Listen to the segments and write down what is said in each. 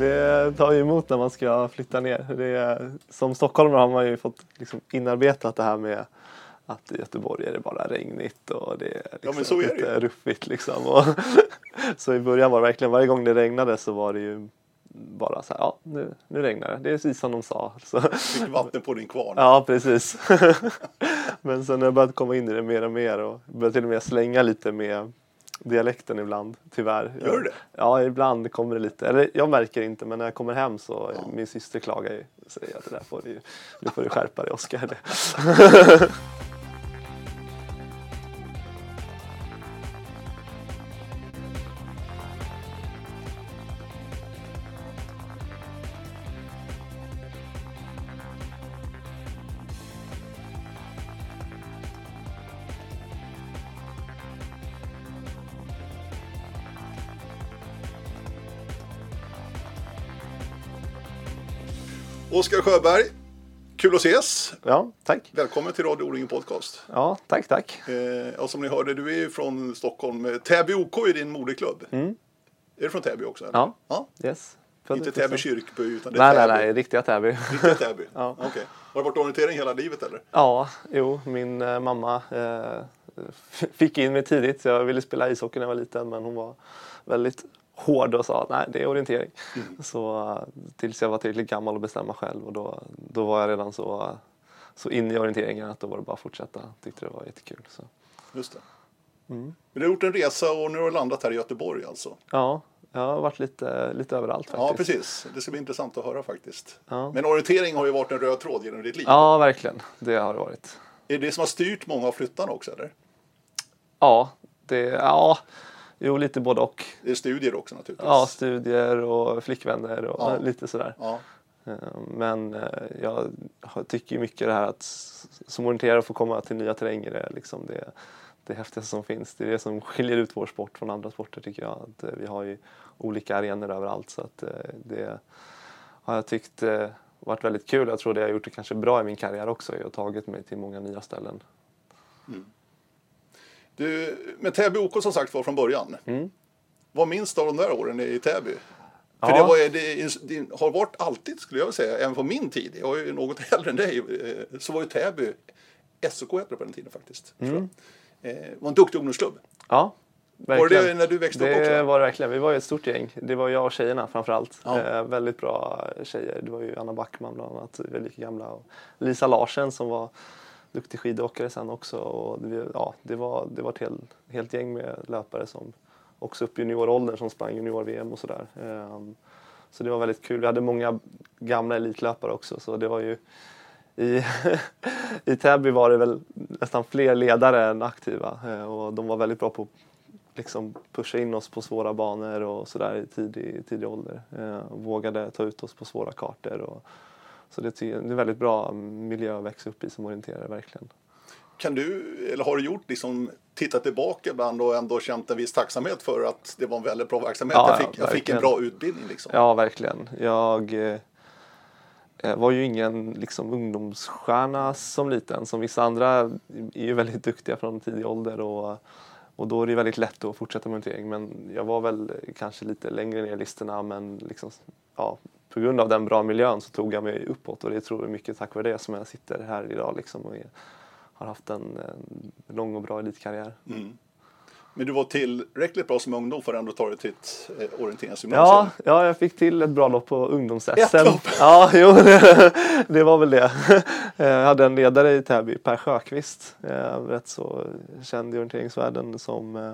det tar ju emot när man ska flytta ner. Är, som stockholmare har man ju fått liksom inarbetat det här med att i Göteborg är det bara regnigt och det är, liksom så är lite ruffigt. Liksom. Och så i början var det verkligen, varje gång det regnade så var det ju bara så här, ja nu, nu regnar det. Det är precis som de sa. Så, Fick vatten på din kvarn. ja, precis. Men sen har jag börjat komma in i det mer och mer och börjat till och med slänga lite med dialekten ibland, tyvärr. Gör du det? Ja, ibland kommer det lite. Eller jag märker inte, men när jag kommer hem så min syster klagar ju säger att det där får du, nu får du skärpa dig Oskar. Oskar Sjöberg, kul att ses. Ja, tack. Välkommen till Radio O-ringen Podcast. Ja, tack, tack. Eh, och som ni hörde, du är ju från Stockholm. Eh, Täby OK är din moderklubb. Är du från Täby också? Eller? Ja. ja. Yes. Inte Täby kyrkby utan det Nej, är nej, Täby. nej, riktiga Täby. Riktiga Täby? Ja. Okej. Har du varit orientering hela livet eller? Ja, jo, min eh, mamma eh, fick in mig tidigt. Jag ville spela ishockey när jag var liten men hon var väldigt hård och sa att nej, det är orientering. Så eh, tills jag var tillräckligt gammal och bestämma själv och då, då var jag redan så, så inne i orienteringen att då var det bara att fortsätta. Tyckte det var jättekul. Så. Just det. Mm. Men du har gjort en resa och nu har du landat här i Göteborg alltså? Ja, jag har varit lite, lite överallt faktiskt. Ja, precis. Det ska bli intressant att höra faktiskt. Ja. Men orientering har ju varit en röd tråd genom ditt liv. Ja, verkligen. Det har det varit. Är det det som har styrt många av flyttarna också eller? Ja, det, ja, jo lite både och. Det är studier också naturligtvis. Ja, studier och flickvänner och Ja. lite sådär. Ja. Eh, Men eh, jag tycker mycket det här att som orienterare få komma till nya terränger är liksom det, det häftigaste som finns. Det är det som skiljer ut vår sport från andra sporter tycker jag. Att eh, vi har ju olika arenor överallt så att det har jag tyckt varit väldigt kul. Jag tror det har gjort det kanske bra i min karriär också. Jag har tagit mig till många nya ställen. Du, med Täby OK som sagt var från början. Vad minns du av de där åren i Täby? För Ja. det, var, det, det har varit alltid, skulle jag vilja säga, även på min tid, jag är ju något äldre än dig, eh, så var ju Täby, SOK hette det på den tiden faktiskt. jag. Eh, var en duktig ungdomsklubb. Ja, Var verkligen. det när du växte det upp också? var det verkligen. Vi var ju ett stort gäng. Det var jag och tjejerna framförallt. Ja. Eh, väldigt bra tjejer. Det var ju Anna Backman bland annat, vi är lika gamla. Och Lisa Larsen som var duktig skidåkare sen också. Och det, ja, det, var, det var ett helt, helt gäng med löpare som också upp i junioråldern som sprang junior-VM och sådär. Ehm, så det var väldigt kul. Vi hade många gamla elitlöpare också så det var ju i, I Täby var det väl nästan fler ledare än aktiva eh, och de var väldigt bra på att liksom pusha in oss på svåra banor och sådär i tidig, tidig ålder. Ehm, vågade ta ut oss på svåra kartor. Och, så det, är en väldigt bra miljö att växa upp i som orienterare verkligen. Kan du, eller har du gjort liksom, tittat tillbaka ibland och ändå känt en viss tacksamhet för att det var en väldigt bra verksamhet? Ja, jag, ja, fick, jag fick en bra utbildning liksom. Ja, verkligen. Jag eh, var ju ingen liksom, ungdomsstjärna som liten. Som vissa andra är ju väldigt duktiga från tidig ålder. Och, och då är det väldigt lätt att fortsätta med orientering. Men jag var väl kanske lite längre ner i listorna. Men liksom, ja, på grund av den bra miljön så tog jag mig uppåt. Och det tror jag mycket tack vare det som jag sitter här idag. Liksom, och har haft en, en lång och bra elitkarriär. Mm. Men du var tillräckligt bra som ungdom för att ändå ta dig till ett eh, orienteringsgymnasium? Ja, ja, jag fick till ett bra lopp på ungdoms-SM. Ett lopp? Ja, jo, det var väl det. Jag hade en ledare i Täby, Per Sjöqvist, eh, rätt så känd i orienteringsvärlden som eh,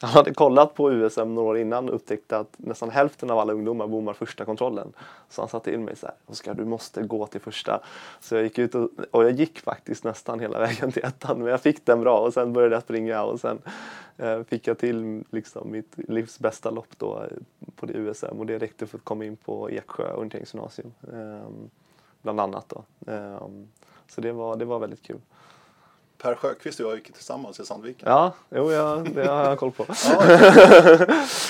han hade kollat på USM några år innan och upptäckte att nästan hälften av alla ungdomar bommar första kontrollen. Så han satte in mig så här, Oskar du måste gå till första. Så jag gick ut och, och jag gick faktiskt nästan hela vägen till ettan men jag fick den bra och sen började jag springa och sen eh, fick jag till liksom mitt livs bästa lopp då eh, på det USM och det räckte för att komma in på Eksjö orienteringsgymnasium. Eh, bland annat då. Eh, så det var, det var väldigt kul. Per Sjöqvist och jag gick tillsammans i Sandviken. Ja, jo, ja, det har jag koll på.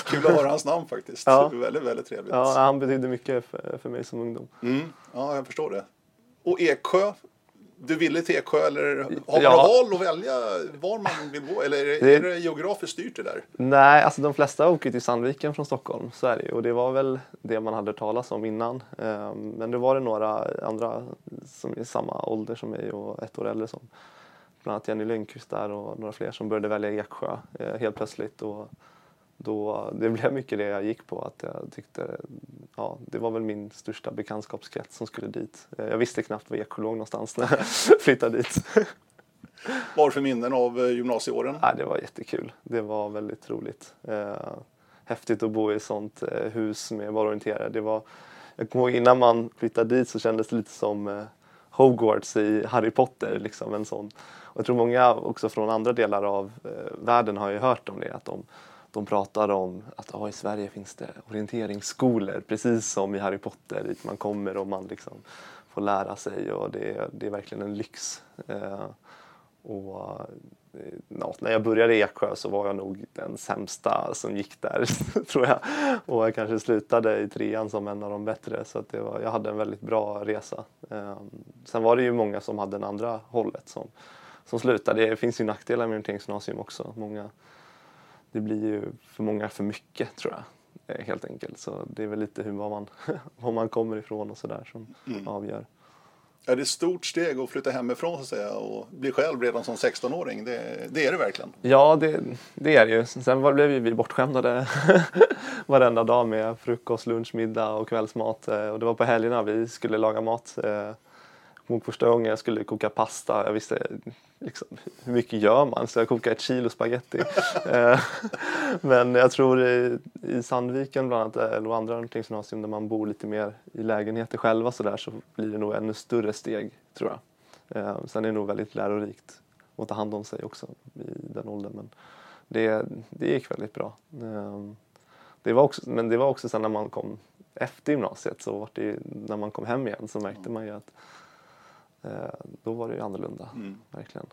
Kul att höra hans namn faktiskt. Ja. Väldigt, väldigt trevligt. Ja, han betydde mycket för, för mig som ungdom. Mm, ja, jag förstår det. Och Eksjö, du ville till Eksjö eller har man Ja. val att välja var man vill gå? Eller är det, Det- är det geografiskt styrt det där? Nej, alltså de flesta åker till Sandviken från Stockholm, så är det ju. Och det var väl det man hade talas om innan. Ehm, Men det var det några andra som är i samma ålder som mig och ett år äldre som bland annat Jenny Lundqvist där och några fler som började välja Eksjö eh, helt plötsligt. Och då, det blev mycket det jag gick på. Att jag tyckte, ja, det var väl min största bekantskapskrets som skulle dit. Eh, Jag visste knappt var Eksjö låg någonstans när jag flyttade dit. Vad har du för minnen av eh, gymnasieåren? Ja, det var jättekul. Det var väldigt roligt. Häftigt att bo i ett sånt hus med bara orienterare. Det var, jag kommer ihåg innan man flyttade dit så kändes det lite som Hogwarts i Harry Potter. Liksom, en sån. Och jag tror många också från andra delar av eh, världen har ju hört om det. Att de, de pratar om att ah, i Sverige finns det orienteringsskolor precis som i Harry Potter dit man kommer och man liksom får lära sig och det, det är verkligen en lyx. Eh, och eh, ja, när jag började i Eksjö så var jag nog den sämsta som gick där, tror jag. Och jag kanske slutade i trean som en av de bättre. Så att det var, jag hade en väldigt bra resa. Ehm, sen var det ju många som hade den andra hållet som, som slutade. Det finns ju nackdelar med orienteringsgymnasium också. Många, det blir ju för många för mycket, tror jag. eh, Helt enkelt. Så det är väl lite hur var man, var man kommer ifrån och sådär som avgör. Ja, det är ett stort steg att flytta hemifrån så att säga och bli själv redan som 16-åring. Det, det är det verkligen. Ja, det, det är det ju. Sen var, blev vi bortskämdade varenda dag med frukost, lunch, middag och kvällsmat. Eh, och det var på helgerna vi skulle laga mat. Eh, Eh, ihåg första gången jag skulle koka pasta. Jag visste liksom, hur mycket gör man? Så jag kokade ett kilo spaghetti. Eh, Men jag tror i, i Sandviken bland annat, eller andra orienteringsgymnasium där man bor lite mer i lägenheter själva så där så blir det nog ännu större steg tror jag. Eh, Sen är det nog väldigt lärorikt att ta hand om sig också i den åldern. Men det, det gick väldigt bra. Det var också, men det var också sen när man kom efter gymnasiet så var det ju, när man kom hem igen så märkte man ju att eh, då var det ju annorlunda. Verkligen.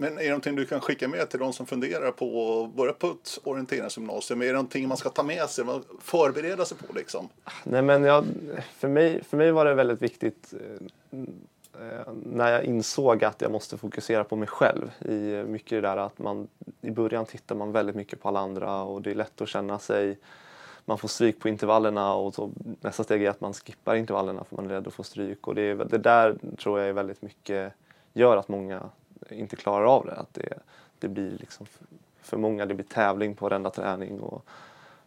Men är det någonting du kan skicka med till de som funderar på att börja på ett orienteringsgymnasium? Är det någonting man ska ta med sig, förbereda sig på liksom? Nej, men jag, för, mig, för mig var det väldigt viktigt eh, eh, när jag insåg att jag måste fokusera på mig själv. I mycket det där att man i början tittar man väldigt mycket på alla andra och det är lätt att känna sig man får stryk på intervallerna och så nästa steg är att man skippar intervallerna för man är rädd att få stryk. Och det, är, det där tror jag är väldigt mycket gör att många inte klarar av det. Att det, det blir liksom för, många, det blir tävling på varenda träning. Och,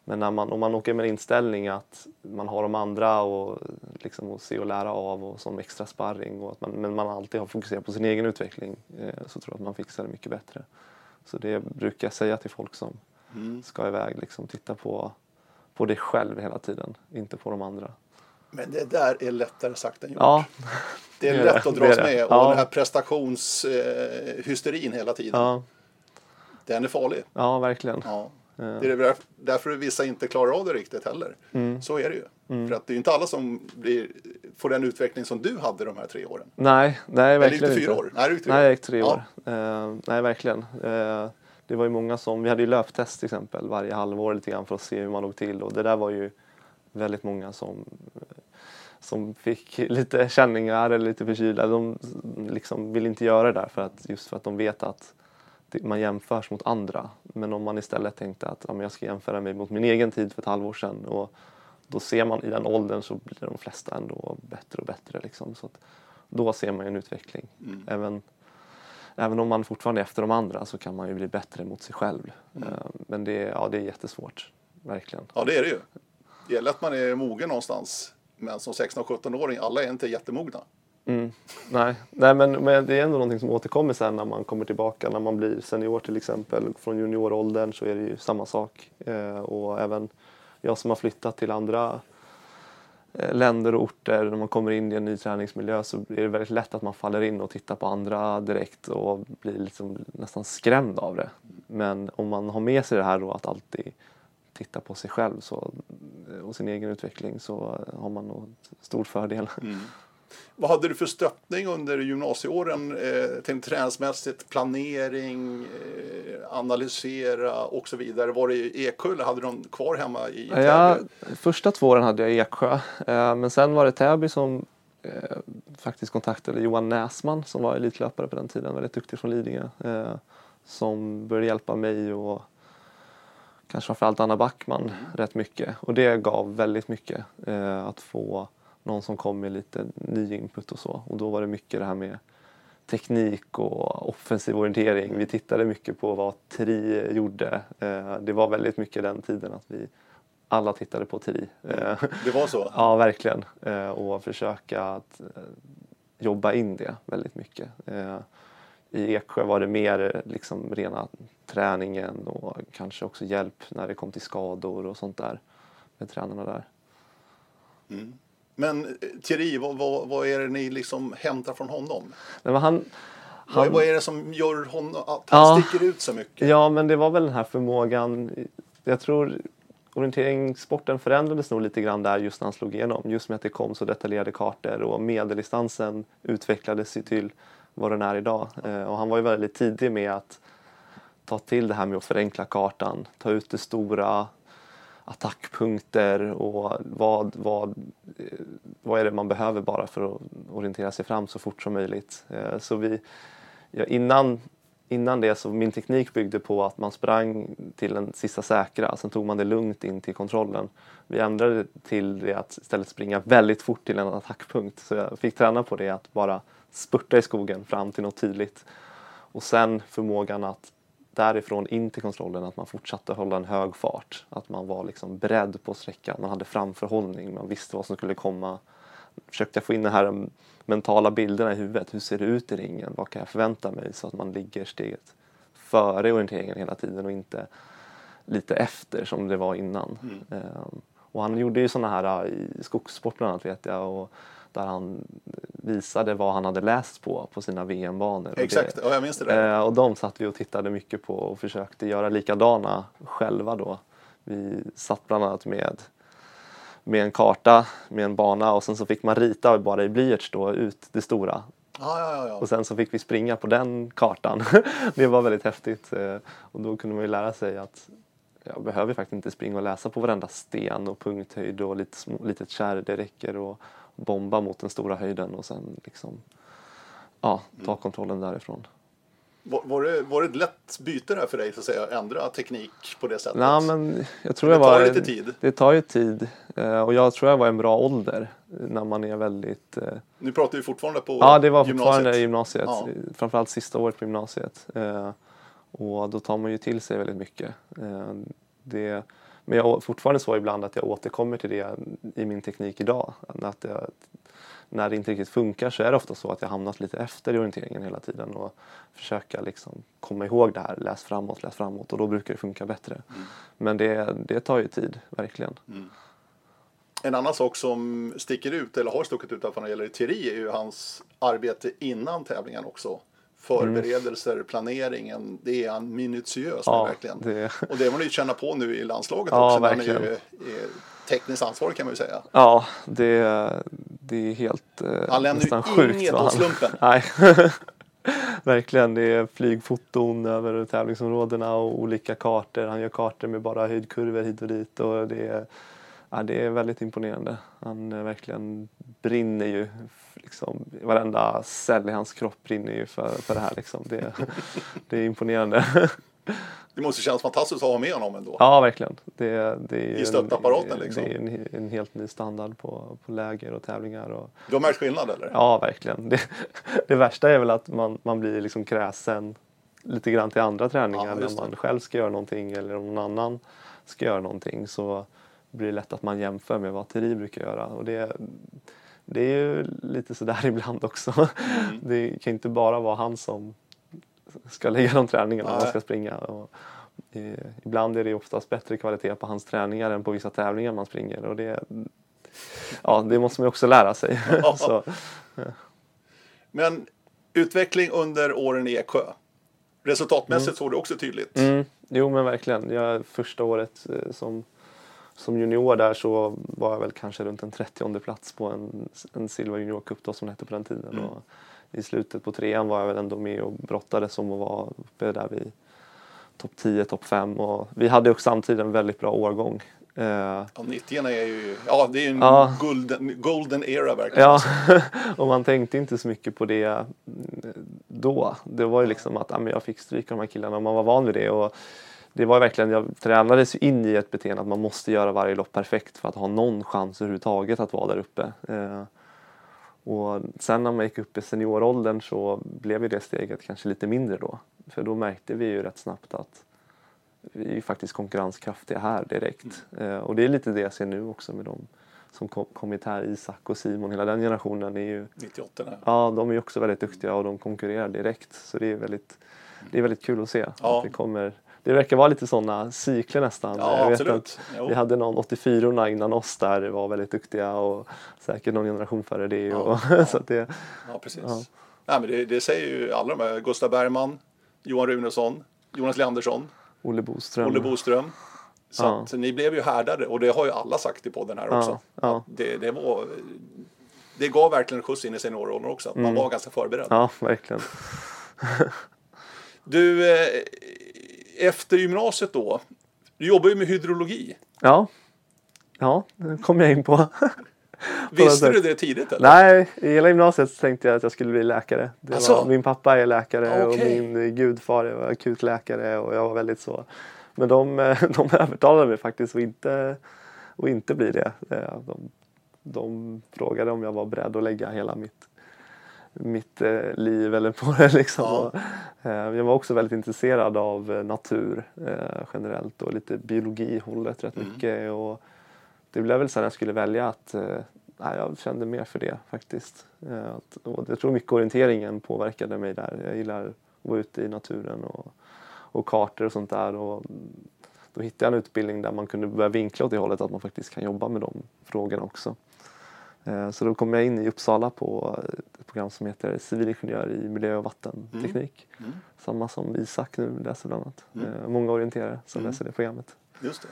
men när man, om man åker med en inställning att man har de andra och liksom att se och lära av och som extra sparring och att man, men man alltid har fokuserat på sin egen utveckling eh, så tror jag att man fixar det mycket bättre. Så det brukar jag säga till folk som ska iväg, liksom, titta på, på dig själv hela tiden, inte på de andra. Men det där är lättare sagt än gjort. Ja, det är det lätt det. att Det dras det. med och Ja. den här prestationshysterin hela tiden. ja, Den är farlig. ja verkligen. Ja. Det är där- därför vissa inte klarar av det riktigt heller. Mm. Så är det ju. För att det är ju inte alla som blir, får den utveckling som du hade de här tre åren. Nej, nej Eller verkligen gick du fyra inte. år? Nej, du gick tre Nej, år. gick tre Ja. år. Eh, nej, verkligen. Eh, det var ju många som, vi hade ju löptest till exempel varje halvår lite grann för att se hur man låg till och det där var ju väldigt många som, som fick lite känningar eller lite förkylda. De liksom vill inte göra det där för att, just för att de vet att man jämförs mot andra. Men om man istället tänkte att ja, jag ska jämföra mig mot min egen tid för ett halvår sedan och då ser man i den åldern så blir de flesta ändå bättre och bättre. Liksom. Så att då ser man ju en utveckling. Även, även om man fortfarande är efter de andra så kan man ju bli bättre mot sig själv. Eh, Men det, är- ja, det är jättesvårt, verkligen. Ja, det är det ju. Det gäller att man är mogen någonstans. Men som 16 och 17-åring, alla är inte jättemogna. Mm. Nej, Nej men, men det är ändå någonting som återkommer sen när man kommer tillbaka. När man blir senior till exempel, från junioråldern så är det ju samma sak. Eh, och även jag som har flyttat till andra Eh, länder och orter, när man kommer in i en ny träningsmiljö så är det väldigt lätt att man faller in och tittar på andra direkt och blir liksom nästan skrämd av det. Men om man har med sig det här då att alltid titta på sig själv så, och sin egen utveckling så har man nog stor fördel. Mm. Vad hade du för stöttning under gymnasieåren? Eh, till träningsmässigt, planering, eh, analysera och så vidare. Var det i Eksjö eller hade du någon kvar hemma i Täby? Ja, första två åren hade jag i Eksjö. Eh, men sen var det Täby som eh, faktiskt kontaktade Johan Näsman som var elitlöpare på den tiden, väldigt duktig från Lidingö. Eh, som började hjälpa mig och kanske framförallt Anna Backman mm. rätt mycket. Och det gav väldigt mycket eh, att få någon som kom med lite ny input och så. Och då var det mycket det här med teknik och offensiv orientering. Vi tittade mycket på vad TRI gjorde. Eh, det var väldigt mycket den tiden att vi alla tittade på TRI. Mm. Det var så? ja, verkligen. Eh, och försöka att jobba in det väldigt mycket. I Eksjö var det mer liksom rena träningen och kanske också hjälp när det kom till skador och sånt där med tränarna där. Mm. Men eh, Thierry, vad, vad, vad, är det ni liksom hämtar från honom? Men han, han... Vad, vad, är det som gör honom, att han ja, sticker ut så mycket? Ja, men det var väl den här förmågan. Jag tror orienteringssporten förändrades nog lite grann där just när han slog igenom. Just med att det kom så detaljerade kartor och medeldistansen utvecklades till vad den är idag. Eh, och han var ju väldigt tidig med att ta till det här med att förenkla kartan, ta ut det stora, attackpunkter och vad, vad, eh, vad är det man behöver bara för att orientera sig fram så fort som möjligt. Eh, så vi, ja, innan, innan det så min teknik byggde på att man sprang till den sista säkra, sen tog man det lugnt in till kontrollen. Vi ändrade till det att istället springa väldigt fort till en attackpunkt så jag fick träna på det att bara spurta i skogen fram till något tydligt. Och sen förmågan att därifrån in till kontrollen att man fortsatte hålla en hög fart. Att man var liksom beredd på sträckan, man hade framförhållning, man visste vad som skulle komma. Försökte få in de här mentala bilderna i huvudet. Hur ser det ut i ringen? Vad kan jag förvänta mig? Så att man ligger steget före orienteringen hela tiden och inte lite efter som det var innan. Mm. Um, och han gjorde ju sådana här i skogssport bland annat vet jag. Och där han visade vad han hade läst på på sina VM-banor. Exakt, och, det, jag minns det. Där. Eh, och de satt vi och tittade mycket på och försökte göra likadana själva då. Vi satt bland annat med med en karta med en bana och sen så fick man rita bara i blyerts då ut det stora. Ja, ja, ja. Och sen så fick vi springa på den kartan. det var väldigt häftigt eh, och då kunde man ju lära sig att jag behöver faktiskt inte springa och läsa på varenda sten och punkthöjd och lite litet kärr. Det räcker och bomba mot den stora höjden och sen liksom ja, ta mm. kontrollen därifrån. Var, var, det, var det ett lätt byte där för dig, så att säga, ändra teknik på det sättet? Nej, men jag tror det jag var, tar lite tid. Det tar ju tid eh, och jag tror jag var en bra ålder när man är väldigt... Eh, nu pratar vi fortfarande på Ja, det var gymnasiet. fortfarande gymnasiet. Ja. Framförallt sista året på gymnasiet. Eh, och då tar man ju till sig väldigt mycket. Det, men jag är fortfarande så ibland att jag återkommer till det i min teknik idag. Att jag, när det inte riktigt funkar så är det ofta så att jag hamnat lite efter i orienteringen hela tiden och försöka liksom komma ihåg det här, läs framåt, läs framåt och då brukar det funka bättre. Mm. Men det, det tar ju tid, verkligen. Mm. En annan sak som sticker ut, eller har stuckit ut när det gäller teori, är ju hans arbete innan tävlingen också förberedelser, mm. planeringen, det är han minutiös ja, med verkligen. Det... Och det har man ju känna på nu i landslaget ja, också. Verkligen. Han är ju är tekniskt ansvarig kan man ju säga. Ja, det, det är helt eh, Han lämnar ju sjukt. inget åt slumpen. Nej. Verkligen, det är flygfoton över tävlingsområdena och olika kartor. Han gör kartor med bara höjdkurvor hit och dit och det är, ja, det är väldigt imponerande. Han eh, verkligen brinner ju liksom, varenda cell i hans kropp brinner ju för, för det här. Liksom. Det, det är imponerande. Det måste kännas fantastiskt att ha med honom ändå. Ja, verkligen. Det, det är I stöttapparaten liksom. Det är en, en, helt ny standard på, på läger och tävlingar. Och... Du har märkt skillnad eller? Ja, verkligen. Det, det värsta är väl att man, man blir liksom kräsen lite grann till andra träningar ja, när man själv ska göra någonting eller om någon annan ska göra någonting så blir det lätt att man jämför med vad Thierry brukar göra. Och det, det är ju lite sådär ibland också. Mm. Det kan inte bara vara han som ska lägga de träningarna när man ska springa. Och, eh, ibland är det oftast bättre kvalitet på hans träningar än på vissa tävlingar man springer. Och det, ja, det måste man ju också lära sig. Så, ja. Men utveckling under åren i Eksjö. Resultatmässigt mm. såg det också tydligt. Mm. Jo men verkligen. Jag, första året eh, som som junior där så var jag väl kanske runt en 30 plats på en, en Silver Junior Cup då som det hette på den tiden. Mm. Och I slutet på trean var jag väl ändå med och brottades om att vara uppe där vid topp 10, topp 5 och vi hade också samtidigt en väldigt bra årgång. Eh, Ja, 90 är ju, ja det är ju en Ja. golden, golden era verkligen. Ja, och man tänkte inte så mycket på det då. Det var ju liksom att ja, jag fick stryk av de här killarna och man var van vid det. Och det var verkligen, jag tränades in i ett beteende att man måste göra varje lopp perfekt för att ha någon chans överhuvudtaget att vara där uppe. Eh, och sen när man gick upp i senioråldern så blev ju det steget kanske lite mindre då. För då märkte vi ju rätt snabbt att vi är ju faktiskt konkurrenskraftiga här direkt. Eh, och det är lite det jag ser nu också med dem som kom, kommit här, Isak och Simon, hela den generationen är ju 98 där. Ja, de är ju också väldigt duktiga och de konkurrerar direkt. Så det är väldigt, det är väldigt kul att se. Ja. Att det, kommer, det verkar vara lite sådana cykler nästan. Ja, Jag vet absolut. att vi hade någon 84 innan oss där var väldigt duktiga och säkert någon generation före det. Ja, Och, ja. så att det Ja, precis. Ja. Nej, men det, det säger ju alla de här. Gustav Bergman, Johan Runesson, Jonas Leandersson, Olle Boström. Olle Boström. Så Ja. att ni blev ju härdade och det har ju alla sagt i podden här också. Det, det, var, det gav verkligen en skjuts in i senioråldern också. Att man var ganska förberedd. Mm. Ja, verkligen. Du, eh, efter gymnasiet då. Du jobbar ju med hydrologi. Ja, ja det kom jag in på. Visste du det tidigt eller? Nej, i hela gymnasiet tänkte jag att jag skulle bli läkare. Asså? var, min pappa är läkare Okej. och min gudfar var akutläkare och jag var väldigt så. Men de, de övertalade mig faktiskt att inte, att inte bli det. Eh, De, de frågade om jag var beredd att lägga hela mitt, mitt eh, liv eller på det liksom. Ja. Eh, jag var också väldigt intresserad av eh, natur generellt och lite biologihållet rätt mycket. Och, det blev väl sen jag skulle välja att nej, jag kände mer för det faktiskt. Och jag tror mycket orienteringen påverkade mig där. Jag gillar att vara ute i naturen och, och kartor och sånt där. Och då hittade jag en utbildning där man kunde börja vinkla åt det hållet att man faktiskt kan jobba med de frågorna också. Eh, Så då kom jag in i Uppsala på ett program som heter civilingenjör i miljö och vattenteknik. Mm. Samma som Isak nu läser bland annat. Mm. Eh, Många orienterare som Mm. läser det programmet. Just det.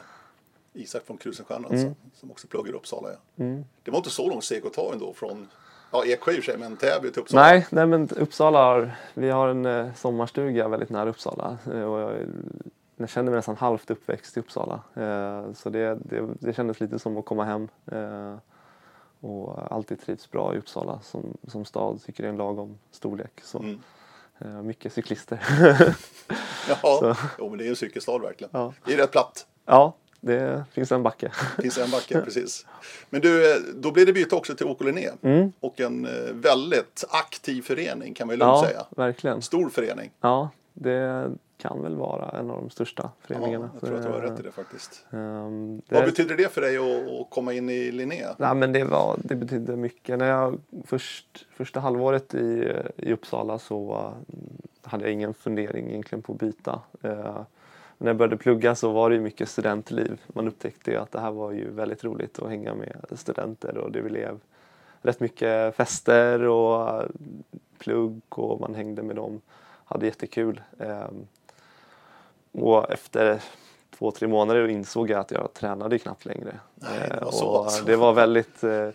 Isak från Krusenstjerna Mm. alltså, som också pluggar i Uppsala. Ja. Mm. Det var inte så långt steg att ta ändå från ja, Eksjö i sig, men Täby till Uppsala. Nej, nej men Uppsala har, vi har en eh, sommarstuga väldigt nära Uppsala. Och jag, jag känner mig nästan halvt uppväxt i Uppsala. Så det, det, det kändes lite som att komma hem. Och alltid trivs bra i Uppsala som, som stad. Tycker det är en lagom storlek. Så, Mm. eh, mycket cyklister. Ja, Så. jo, men det är en cykelstad verkligen. ja. Det är rätt platt. ja, det finns en backe. Finns en backe, precis. Men du, eh, då blev det byte också till Åke Linné. Mm. Och en eh, väldigt aktiv förening kan man ju lugnt Ja, säga. verkligen. Stor förening. Ja, det kan väl vara en av de största Ja, föreningarna. jag tror att du har rätt i det faktiskt. ehm, Vad det- betyder det för dig att, att komma in i Linné? Nej, men det, var, det betydde mycket. När jag först, första halvåret i, i Uppsala så eh, hade jag ingen fundering egentligen på att byta. Eh, när jag började plugga så var det mycket studentliv. Man upptäckte ju att det här var ju väldigt roligt att hänga med studenter och det blev rätt mycket fester och eh, plugg och man hängde med dem. Hade jättekul. Eh, och efter två, tre månader insåg jag att jag tränade knappt längre. Nej, det Eh, var så och alltså. det var väldigt eh,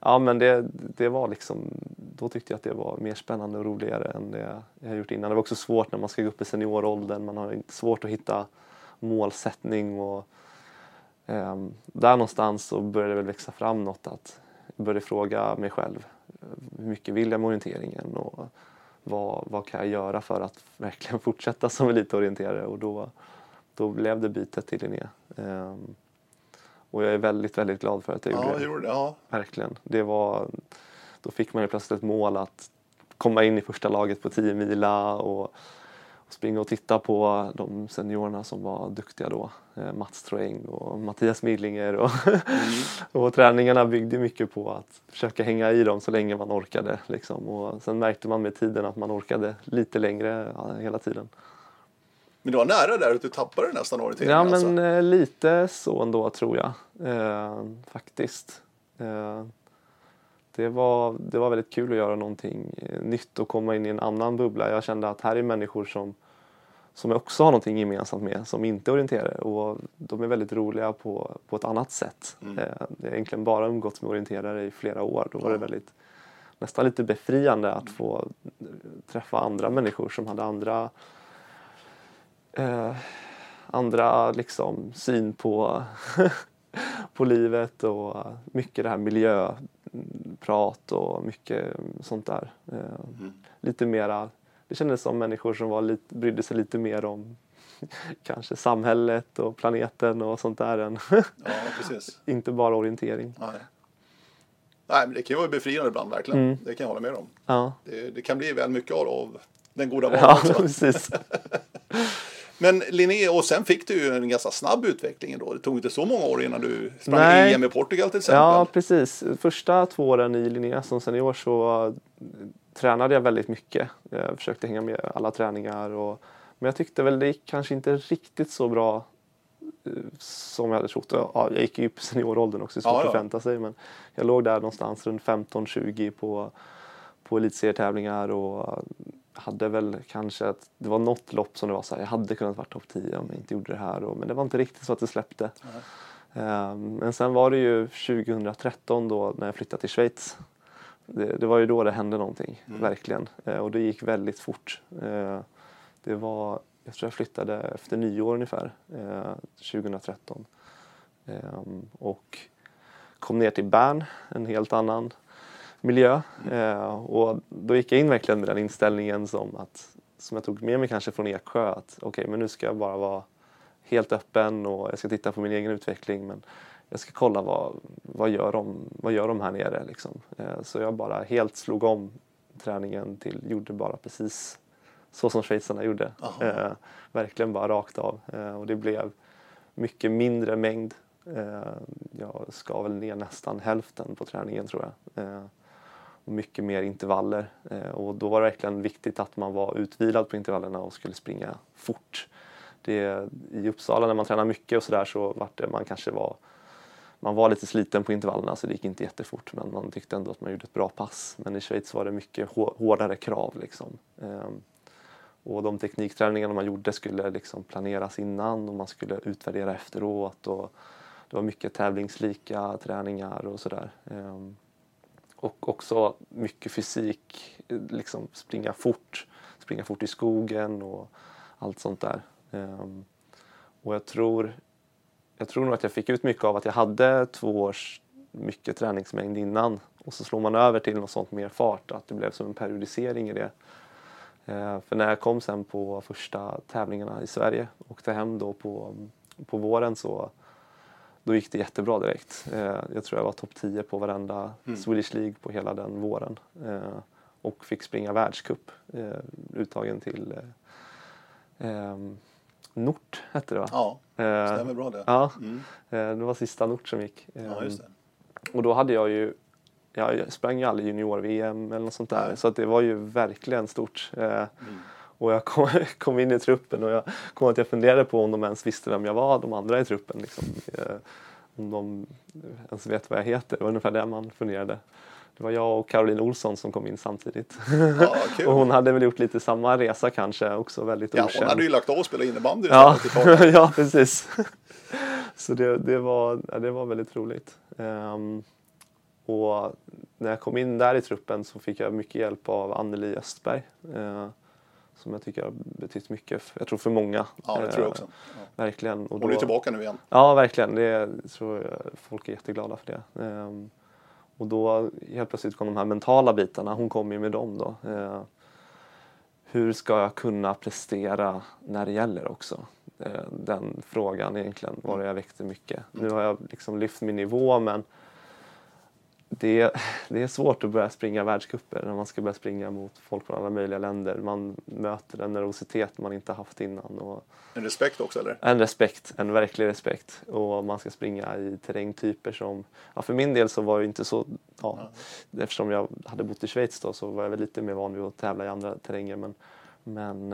Ja men det, det var liksom Då tyckte jag att det var mer spännande och roligare än det jag gjort innan. Det var också svårt när man ska gå upp i senioråldern. Man har svårt att hitta målsättning och ehm, där någonstans så började det väl växa fram något att jag började fråga mig själv eh, hur mycket vill jag med orienteringen och vad, vad kan jag göra för att verkligen fortsätta som elitorienterare och då, då blev det bytet till Linné. Ehm, och jag är väldigt, väldigt glad för att jag Ja, gjorde det. gjorde. Ja. Verkligen. Det var, då fick man ju plötsligt ett mål att komma in i första laget på 10 mila och springa och titta på de seniorerna som var duktiga då. Eh, Mats Troeng och Mattias Millinger. Och, och träningarna byggde mycket på att försöka hänga i dem så länge man orkade. Liksom. Och sen märkte man med tiden att man orkade lite längre hela tiden. Men du var nära där att du tappade nästan orienteringen. Ja men alltså. eh, lite så ändå tror jag. Eh, faktiskt. Eh, det, var, det var väldigt kul att göra någonting eh, nytt och komma in i en annan bubbla. Jag kände att här är människor som, som jag också har någonting gemensamt med, som inte är orienterare. Och de är väldigt roliga på, på ett annat sätt. Mm. Eh, det har egentligen bara umgåtts med orienterare i flera år. Då var det väldigt nästan lite befriande att få eh, träffa andra människor som hade andra eh, andra liksom syn på på livet och mycket det här miljöprat och mycket sånt där. Eh, Mm. Lite mera, det kändes som människor som var lite, brydde sig lite mer om kanske samhället och planeten och sånt där än Ja, inte bara orientering. Nej. Nej, men det kan ju vara befriande ibland verkligen. Mm. Det kan jag hålla med om. Ja, Det, det kan bli väl mycket av, den goda vanan ja precis. Men Linné, och sen fick du ju en ganska snabb utveckling då. Det tog inte så många år innan du sprang Nej. EM i Portugal till exempel. Ja, precis. Första två åren i Linné som senior så eh, tränade jag väldigt mycket. Jag försökte hänga med alla träningar. Och, men jag tyckte väl det gick kanske inte riktigt så bra eh, som jag hade trott. Ja, jag gick ju upp i senioråldern också, svårt Ja, ja. att förvänta sig. Men jag låg där någonstans runt 15-20 på, på elitserietävlingar och hade väl kanske att det var något lopp som det var så här, jag hade kunnat vara topp 10 om jag inte gjorde det här. Och, men det var inte riktigt så att det släppte. Ehm, Men sen var det ju 2013 då när jag flyttade till Schweiz. Det, det var ju då det hände någonting, verkligen. Eh, Och det gick väldigt fort. Eh, Det var, jag tror jag flyttade efter nyår ungefär, eh, 2013. Ehm, Och kom ner till Bern, en helt annan miljö. Eh, Och då gick jag in verkligen med den inställningen som, att, som jag tog med mig kanske från Eksjö. Att okej, men nu ska jag bara vara helt öppen och jag ska titta på min egen utveckling. Men jag ska kolla vad, vad, gör, de, vad gör de här nere. Liksom. Eh, Så jag bara helt slog om träningen till, gjorde bara precis så som schweizarna gjorde. Eh, verkligen bara rakt av. Eh, och det blev mycket mindre mängd. Eh, jag ska väl ner nästan hälften på träningen tror jag. Och mycket mer intervaller. Eh, och då var det verkligen viktigt att man var utvilad på intervallerna och skulle springa fort. Det, I Uppsala när man tränar mycket och sådär så var det man kanske var man var lite sliten på intervallerna så det gick inte jättefort men man tyckte ändå att man gjorde ett bra pass. Men i Schweiz var det mycket hårdare krav. Liksom. Ehm, och de teknikträningarna man gjorde skulle liksom planeras innan och man skulle utvärdera efteråt. Och det var mycket tävlingslika träningar och sådär. Ehm, och också mycket fysik, liksom springa fort, springa fort i skogen och allt sånt där. Ehm, och jag tror, jag tror nog att jag fick ut mycket av att jag hade två års mycket träningsmängd innan och så slår man över till något sånt mer fart, att det blev som en periodisering i det. Ehm, för när jag kom sen på första tävlingarna i Sverige och åkte hem då på, på våren så då gick det jättebra direkt. Eh, jag tror jag var topp 10 på varenda Swedish League på hela den våren. Eh, och fick springa världscup, eh, uttagen till Nort hette det va? Ja, stämmer bra det. Ja, Mm. det var sista Nort som gick. Ja, Eh, just det. och då hade jag ju, ja, jag sprang ju aldrig junior-VM eller något sånt där. Nej. Så att det var ju verkligen stort. Mm. Och jag kom, kom in i truppen och jag kom att jag funderade på om de ens visste vem jag var, de andra i truppen. Liksom. Eh, om de ens vet vad jag heter. Det var ungefär det man funderade. Det var jag och Caroline Olsson som kom in samtidigt. Ja, kul. och hon hade väl gjort lite samma resa kanske, också väldigt Ja, okänd. hon hade ju lagt av och spelat innebandy Ja, ja precis. Så det, det, var, ja, det var väldigt roligt. Ehm, och när jag kom in där i truppen så fick jag mycket hjälp av Anneli Östberg. eh, som jag tycker har betytt mycket, jag tror för många. Ja, det tror jag Eh, också. Ja. Verkligen. Och Hon är då- tillbaka nu igen. Ja, verkligen. Det tror jag folk är jätteglada för det. Ehm, och då helt plötsligt kom de här mentala bitarna. Hon kom ju med dem då. Eh, hur ska jag kunna prestera när det gäller också? Eh, den frågan egentligen var det jag väckte mycket. Nu har jag liksom lyft min nivå men det, det är svårt att börja springa världscuper när man ska börja springa mot folk från alla möjliga länder. Man möter en nervositet man inte haft innan. Och, En respekt också eller? en respekt, en verklig respekt. Och man ska springa i terrängtyper som, ja för min del så var det inte så, ja, eftersom jag hade bott i Schweiz då så var jag väl lite mer van vid att tävla i andra terränger. Men, men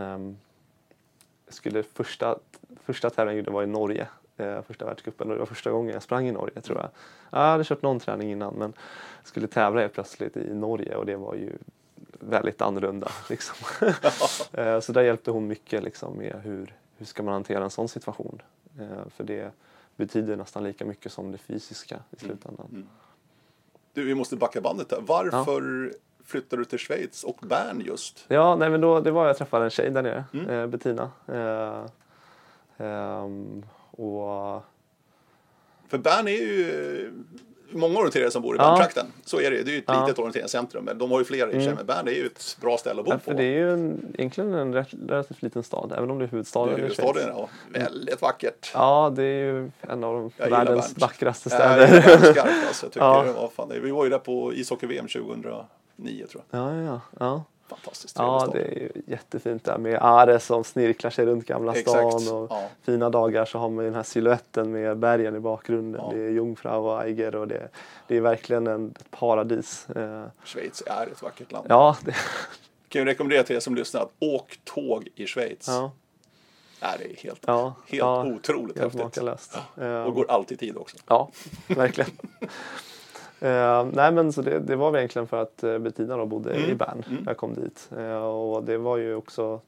jag skulle första, första tävlingen jag gjorde var i Norge, eh, första världscupen och det var första gången jag sprang i Norge tror jag. Jag hade kört någon träning innan men skulle tävla helt plötsligt i Norge och det var ju väldigt annorlunda. Liksom. Eh, så där hjälpte hon mycket liksom, med hur, hur ska man hantera en sån situation. Eh, För det betyder nästan lika mycket som det fysiska i slutändan. Du, vi måste backa bandet där. Varför flyttade du till Schweiz och Bern just? Ja, nej, men då, det var jag träffade en tjej där nere, eh, Bettina. Eh, ehm, och För Bern är ju många orienterare som bor i Ja. Berntrakten. Så är det ju. Det är ju ett Ja. litet orienteringscentrum. Men de har ju fler i. Mm. Men Bern är ju ett bra ställe att bo Ja, på. för det är ju en, egentligen en rätt, relativt liten stad, även om det är huvudstaden i Schweiz. Huvudstaden, ja. Väldigt vackert. Ja, det är ju en av de Jag världens vackraste Ja, städer. jag gillar Bern skarpt alltså. Jag tycker Ja. det var fan, det- vi var ju där på ishockey-VM 2009 tror jag. Ja, ja, ja. Fantastiskt Ja, stad. det är ju jättefint där med Are som snirklar sig runt Gamla Exakt. stan. Och Ja. Fina dagar så har man ju den här siluetten med bergen i bakgrunden. Ja. Det är Jungfrau och Eiger och det, det är verkligen en, ett paradis. Eh, Schweiz är ett vackert land. Ja, det, Kan ju rekommendera till er som lyssnar att åk tåg i Schweiz. ja, Nej, det är helt, ja, helt ja, otroligt helt häftigt. makalöst. Eh, Och går alltid i tid också. Ja, verkligen. Eh, nej men så det, det var egentligen för att uh, Bettina då bodde Mm, i Bern mm. jag kom dit. Eh, och det var ju också,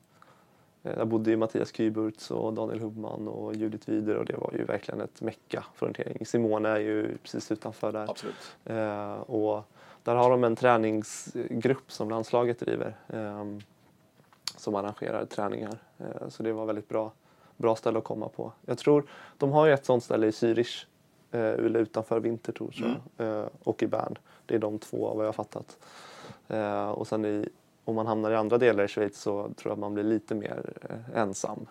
eh, där bodde ju Mattias Kyburtz och Daniel Hubman och Judith Wider och det var ju verkligen ett mecka för orientering. Simone är ju precis utanför där. Absolut. Eh, och där har de en träningsgrupp som landslaget driver. ehm, som arrangerar träningar. Eh, så det var väldigt bra, bra ställe att komma på. Jag tror, de har ju ett sånt ställe i Zürich. Eh, eller utanför Winterthur tror jag. Eh, och i Bern. Det är de två vad jag har fattat. Eh, och sen i, om man hamnar i andra delar i Schweiz så tror jag att man blir lite mer ensam.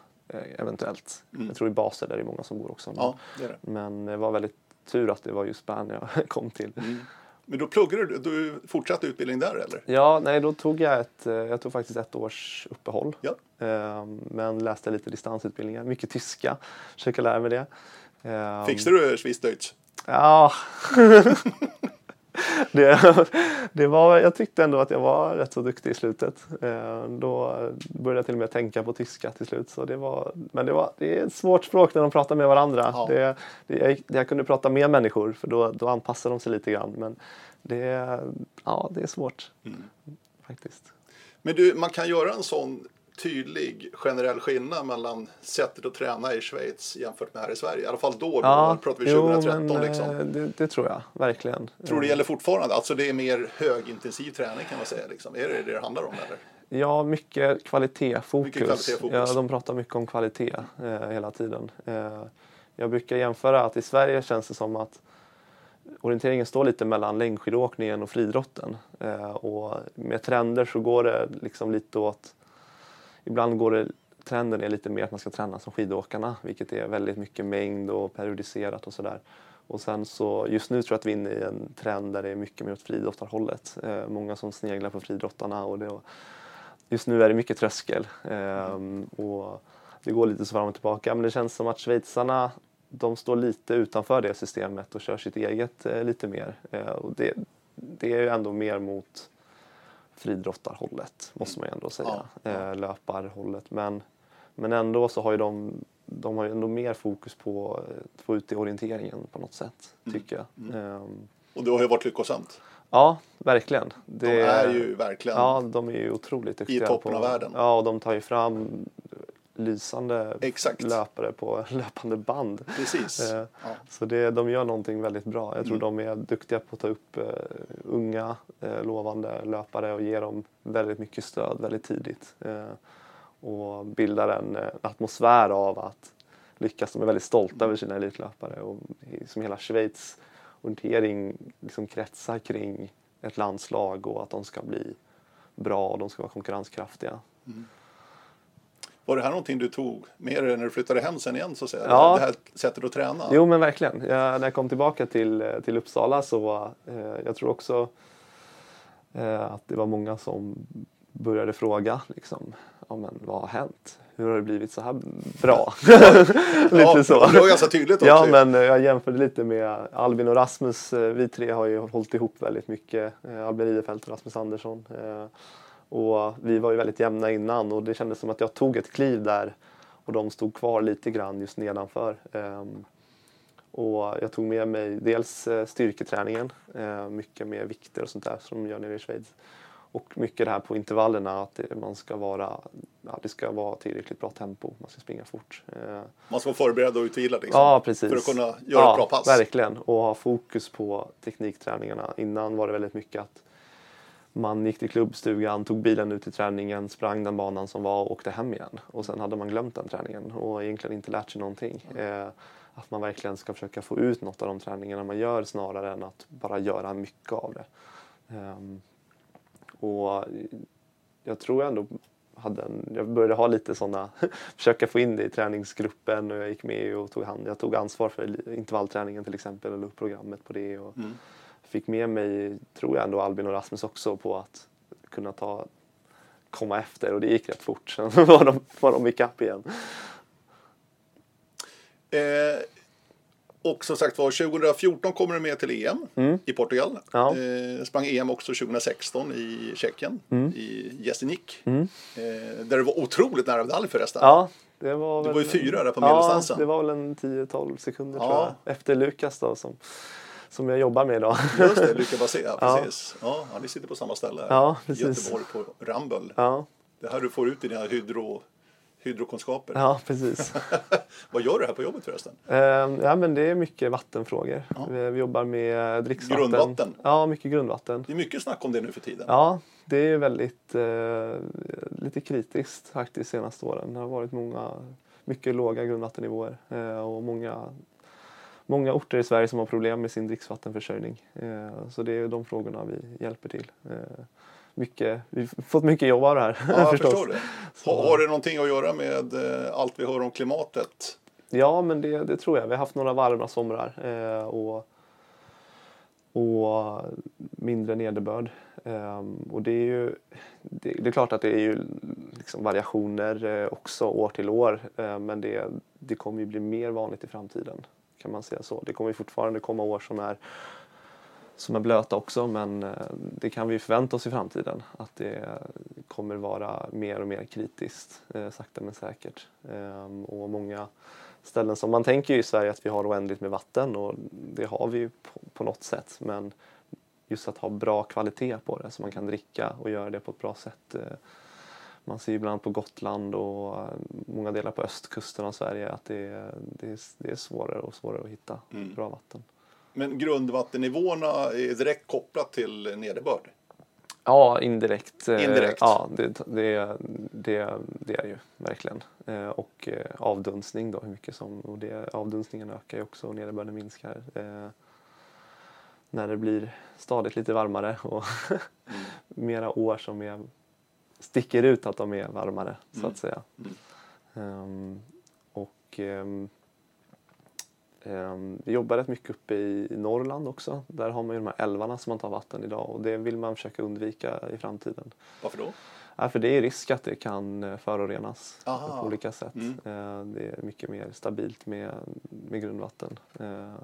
Eventuellt. Mm. Jag tror i Basel där är det många som bor också. Men, Ja, det är det. men det var väldigt tur att det var just Bern jag kom till. Mm. Men då pluggade du, du fortsatte utbildning där eller? Ja, nej då tog jag ett, jag tog faktiskt ett års uppehåll. Ja. Men läste lite distansutbildningar, mycket tyska, försöka lära mig det. Eh, Fixade du Schweizdeutsch? Ja. det, det var, jag tyckte ändå att jag var rätt så duktig i slutet. Eh, Då började jag till och med tänka på tyska till slut. Så det var, men det, var, det är ett svårt språk när de pratar med varandra. Ja. Det, det, jag, jag kunde prata med människor för då, då anpassar de sig lite grann. Men det, ja, det är svårt Mm. faktiskt. Men du, man kan göra en sån tydlig generell skillnad mellan sättet att träna i Schweiz jämfört med här i Sverige. I alla fall då, då pratar vi 2013 jo, men, liksom. eh, det, det tror jag verkligen. Tror du det Eh, gäller fortfarande? Alltså det är mer högintensiv träning kan man säga. Liksom. Är det det det handlar om eller? Ja, mycket kvalitetsfokus. Mycket kvalitetsfokus. Ja, de pratar mycket om kvalitet eh, hela tiden. Eh, jag brukar jämföra att i Sverige känns det som att orienteringen står lite mellan längdskidåkningen och friidrotten. Eh, och med trender så går det liksom lite åt... Ibland går det, trenden är lite mer att man ska träna som skidåkarna, vilket är väldigt mycket mängd och periodiserat och sådär. Och sen så, just nu tror jag att vi är inne i en trend där det är mycket mer åt friidrottarhållet. Eh, många som sneglar på friidrottarna och det, just nu är det mycket tröskel. Eh, och det går lite så fram och tillbaka. Men det känns som att schweizarna de står lite utanför det systemet och kör sitt eget eh, lite mer. Eh, och det, det är ju ändå mer mot friidrottarhållet måste man ju ändå säga. Ja. Eh, löparhållet. Men, men ändå så har ju de, de har ju ändå mer fokus på att få ut det i orienteringen på något sätt. Mm. Tycker jag. Ehm, Och det har ju varit lyckosamt. ja, verkligen. De Det, är ju verkligen Ja, de är ju otroligt duktiga. toppen på, av världen. Ja, och de tar ju fram lysande Exakt. löpare på löpande band. precis. Eh, Ja. Så det, de gör någonting väldigt bra. Jag tror Mm. de är duktiga på att ta upp eh, unga eh, lovande löpare och ge dem väldigt mycket stöd väldigt tidigt. Eh, och bildar en atmosfär av att lyckas. De är väldigt stolta över sina elitlöpare och som hela Schweiz orientering liksom kretsar kring ett landslag och att de ska bli bra och de ska vara konkurrenskraftiga. Var det här någonting du tog med dig när du flyttade hem sen igen så att säga? Ja. Det här sättet att träna? Jo men verkligen. Jag, när jag kom tillbaka till, eh, till Uppsala så eh, jag tror också eh, att det var många som började fråga liksom, ja, men, vad har hänt? Hur har det blivit så här bra? lite ja, så. Det var ganska tydligt också. Ja men jag jämförde lite med Albin och Rasmus. Eh, Vi tre har ju hållit ihop väldigt mycket. Eh, Albin Ridefelt och Rasmus Andersson. Och vi var ju väldigt jämna innan och det kändes som att jag tog ett kliv där och de stod kvar lite grann just nedanför. Ehm, Och jag tog med mig dels eh, styrketräningen, eh, mycket med vikter och sånt där som de gör nere i Schweiz. Och mycket det här på intervallerna, att man ska vara, ja, det ska vara tillräckligt bra tempo, man ska springa fort. Eh, Man ska vara förberedd och utvilad liksom, Ja, precis. för att kunna göra ja, ett bra pass. verkligen. Och ha fokus på teknikträningarna. Innan var det väldigt mycket att man gick till klubbstugan, tog bilen ut till träningen, sprang den banan som var och åkte hem igen. Och sen hade man glömt den träningen och egentligen inte lärt sig någonting. Eh, att man verkligen ska försöka få ut något av de träningarna man gör snarare än att bara göra mycket av det. Um, och jag tror jag ändå hade en, jag började ha lite sådana, försöka få in det i träningsgruppen och jag gick med och tog hand, jag tog ansvar för intervallträningen till exempel och la upp programmet på det. Och mm. Fick med mig, tror jag ändå, Albin och Rasmus också på att kunna ta, komma efter och det gick rätt fort. Sen var de, var de ikapp igen. Eh, och som sagt var, 2014 kommer du med till EM mm. i Portugal. Ja. Eh, sprang EM också 2016 i Tjeckien, mm. i Jesenik. Mm. Eh, där du var otroligt nära medalj förresten. Ja, det var, väl, du var ju fyra där på medeldistansen. Ja, det var väl en 10-12 sekunder ja. tror jag. Efter Lukas då som, som jag jobbar med idag. Just det, Lukas Basé, precis. Ja. Ja, ni sitter på samma ställe. Ja, precis. Göteborg på Ramboll. Ja. Det här du får ut i dina hydro hydrokunskaper. Ja, precis. Vad gör du här på jobbet förresten? Uh, ja, men det är mycket vattenfrågor. Ja. Vi, vi, jobbar med dricksvatten. Grundvatten? Ja, mycket grundvatten. Det är mycket snack om det nu för tiden. Ja, det är väldigt uh, lite kritiskt faktiskt de senaste åren. Det har varit många, mycket låga grundvattennivåer uh, och många många orter i Sverige som har problem med sin dricksvattenförsörjning. Eh, så det är de frågorna vi hjälper till mycket, vi har fått mycket jobb av det här. Ja, jag förstår det. Har, har det någonting att göra med eh, allt vi hör om klimatet? Ja, men det, det tror jag. Vi har haft några varma somrar eh, och, och mindre nederbörd. Eh, och det är ju det, det, är klart att det är ju liksom variationer eh, också år till år eh, men det, det kommer ju bli mer vanligt i framtiden kan man säga så. Det kommer fortfarande komma år som är som är blöta också men eh, det kan vi förvänta oss i framtiden att det kommer vara mer och mer kritiskt eh, sakta men säkert. Ehm, och många ställen som man tänker i Sverige att vi har oändligt med vatten och det har vi ju på, på något sätt men just att ha bra kvalitet på det så man kan dricka och göra det på ett bra sätt. Eh, man ser ibland på Gotland och många delar på östkusten av Sverige att det, det, är, det är svårare och svårare att hitta mm. bra vatten. Men grundvattennivåerna är direkt kopplat till nederbörd? Ja, indirekt. Eh, indirekt. Ja, det, det, det, det är ju verkligen. Eh, och eh, avdunstning då, hur mycket som... Och det, avdunstningen ökar ju också och nederbörden minskar. När det blir stadigt lite varmare och mm. mera år som är, sticker ut att de är varmare, så att mm. säga. Um, och um, Ehm, vi jobbar rätt mycket uppe i Norrland också. Där har man ju de här älvarna som man tar vatten idag och det vill man försöka undvika i framtiden. Varför då? Ja, för det är risk att det kan eh, förorenas Aha. på olika sätt. Mm. Ehm, det är mycket mer stabilt med, med grundvatten ehm,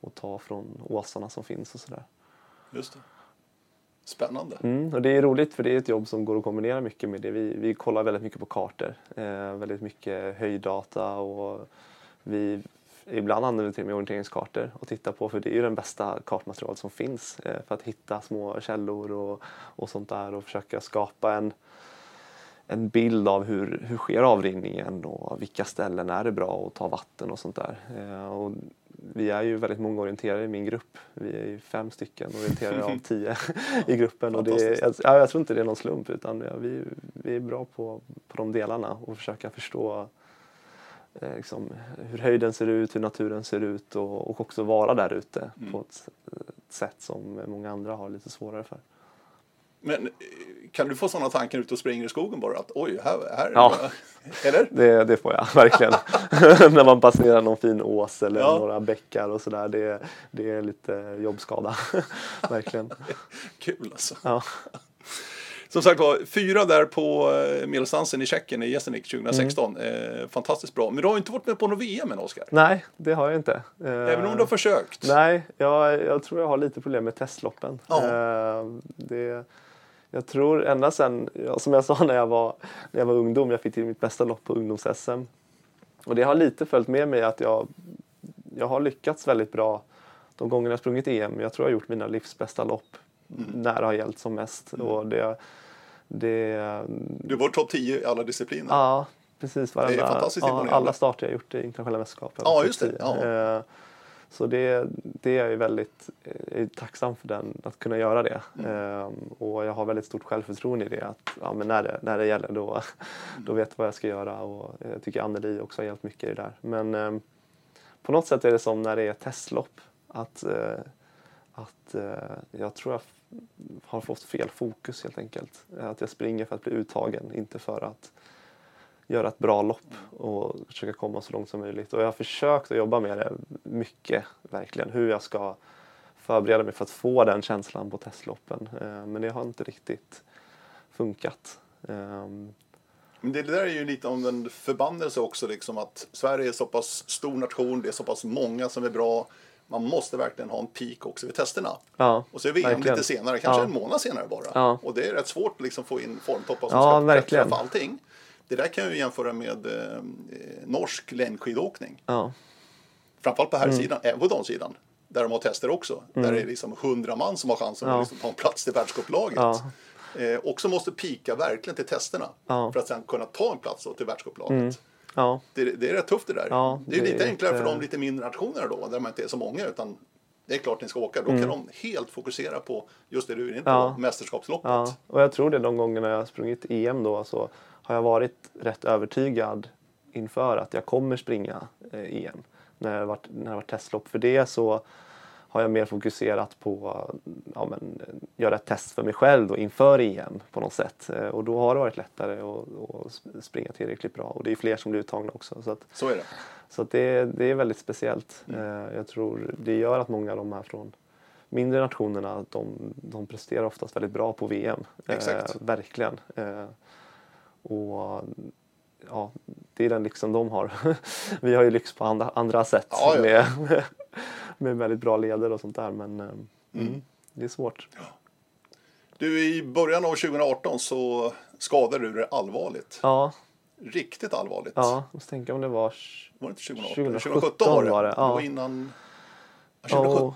och ta från åsarna som finns och sådär. Just det. Spännande. Mm, och det är roligt för det är ett jobb som går att kombinera mycket med det. Vi, vi kollar väldigt mycket på kartor, eh, väldigt mycket höjddata och vi Ibland använder vi till och med orienteringskartor och tittar på för det är ju den bästa kartmaterial som finns eh, för att hitta små källor och, och sånt där och försöka skapa en, en bild av hur, hur sker avrinningen och vilka ställen är det bra att ta vatten och sånt där. Eh, och vi är ju väldigt många orienterare i min grupp. Vi är ju fem stycken orienterare av tio i gruppen. Och det är, jag, jag tror inte det är någon slump utan vi, vi är bra på, på de delarna och försöka förstå Eh, liksom, hur höjden ser ut, hur naturen ser ut och, och också vara där ute mm. på ett, ett, sätt som många andra har lite svårare för. Men eh, kan du få sådana tankar ute och springer i skogen bara att oj, här, här ja. eller? Det, det får jag verkligen. När man passerar någon fin ås eller ja. några bäckar och sådär. Det, det är lite jobbskada. verkligen. Kul alltså. Ja. Som sagt var, fyra där på eh, medeldistansen i Tjeckien i Jesenik 2016. Mm. Eh, fantastiskt bra. Men du har inte varit med på något VM än Oskar? Nej, det har jag inte. Eh, Även om du har försökt? Nej, jag, jag tror jag har lite problem med testloppen. Eh, det, jag tror ända sen, som jag sa när jag, var, när jag var ungdom, jag fick till mitt bästa lopp på ungdoms-SM. Och det har lite följt med mig att jag, jag har lyckats väldigt bra de gånger jag sprungit EM. Jag tror jag har gjort mina livs bästa lopp mm. när det har gällt som mest. Mm. Och det, det, du var topp 10 i alla discipliner. Ja, precis. Varenda, det är fantastiskt ja, Alla starter jag gjort i internationella mästerskap. Ja, just det. Ja. Så det, det är jag väldigt är eh, tacksam för den, att kunna göra det. Mm. Ehm, och jag har väldigt stort självförtroende i det. Att ja, men när, det, när det gäller då, då vet jag vad jag ska göra. Och jag tycker Anneli också har hjälpt mycket i det där. Men, ehm, på något sätt är det som när det är testlopp. Att, eh, att eh, jag tror jag har fått fel fokus helt enkelt. Att jag springer för att bli uttagen, inte för att göra ett bra lopp och försöka komma så långt som möjligt. Och jag har försökt att jobba med det mycket, verkligen. Hur jag ska förbereda mig för att få den känslan på testloppen. Eh, Men det har inte riktigt funkat. Ehm, Men det där är ju lite om en förbannelse också, liksom att Sverige är så pass stor nation, det är så pass många som är bra. Man måste verkligen ha en peak också vid testerna. Ja, Och så är VM verkligen. lite senare, kanske Ja. en månad senare bara. Ja. Och det är rätt svårt att liksom få in formtoppar som Ja, ska verkligen. träffa allting. Det där kan jag ju jämföra med eh, norsk längdskidåkning. ja, Framförallt på här Mm. sidan, även på damsidan. Där de har tester också. Där det är liksom 100 man som har chansen Ja. att liksom ta en plats till världscupplaget. Ja. Eh, också måste pika verkligen till testerna. Ja. Mm. För att sen kunna ta en plats till världscuplaget. ja, Det, det är rätt tufft det där. Ja, det är det lite är enklare för de lite mindre nationerna då, där man inte är så många. Utan det är klart ni ska åka. Då Mm. kan de helt fokusera på just det du är inne på, Ja. mästerskapsloppet. ja. Och jag tror det de gångerna jag har sprungit EM då så har jag varit rätt övertygad inför att jag kommer springa eh, EM när det varit, när det varit testlopp. För det så har jag mer fokuserat på ja, men, eh, göra ett test för mig själv då, inför EM på något sätt. Eh, Och då har det varit lättare att, att sp- springa tillräckligt bra. Och det är fler som blir uttagna också. Så, att, Så är det. så att det, det är väldigt speciellt. Mm. Eh, Jag tror det gör att många av de här från mindre nationerna de, de presterar oftast väldigt bra på VM. Exakt. Eh, verkligen. Eh, och ja, det är den lyxen de har. Vi har ju lyx på andra, andra sätt Ja, ja. Med, med väldigt bra leder och sånt där. Men eh, Mm. mm, det är svårt. Du, i början av 2018 så skadade du dig allvarligt. Ja, Riktigt allvarligt. ja jag måste tänka om det var... Var det inte 2018? 2017 2017 var det. var det, ja. Det var innan... Ja, 2017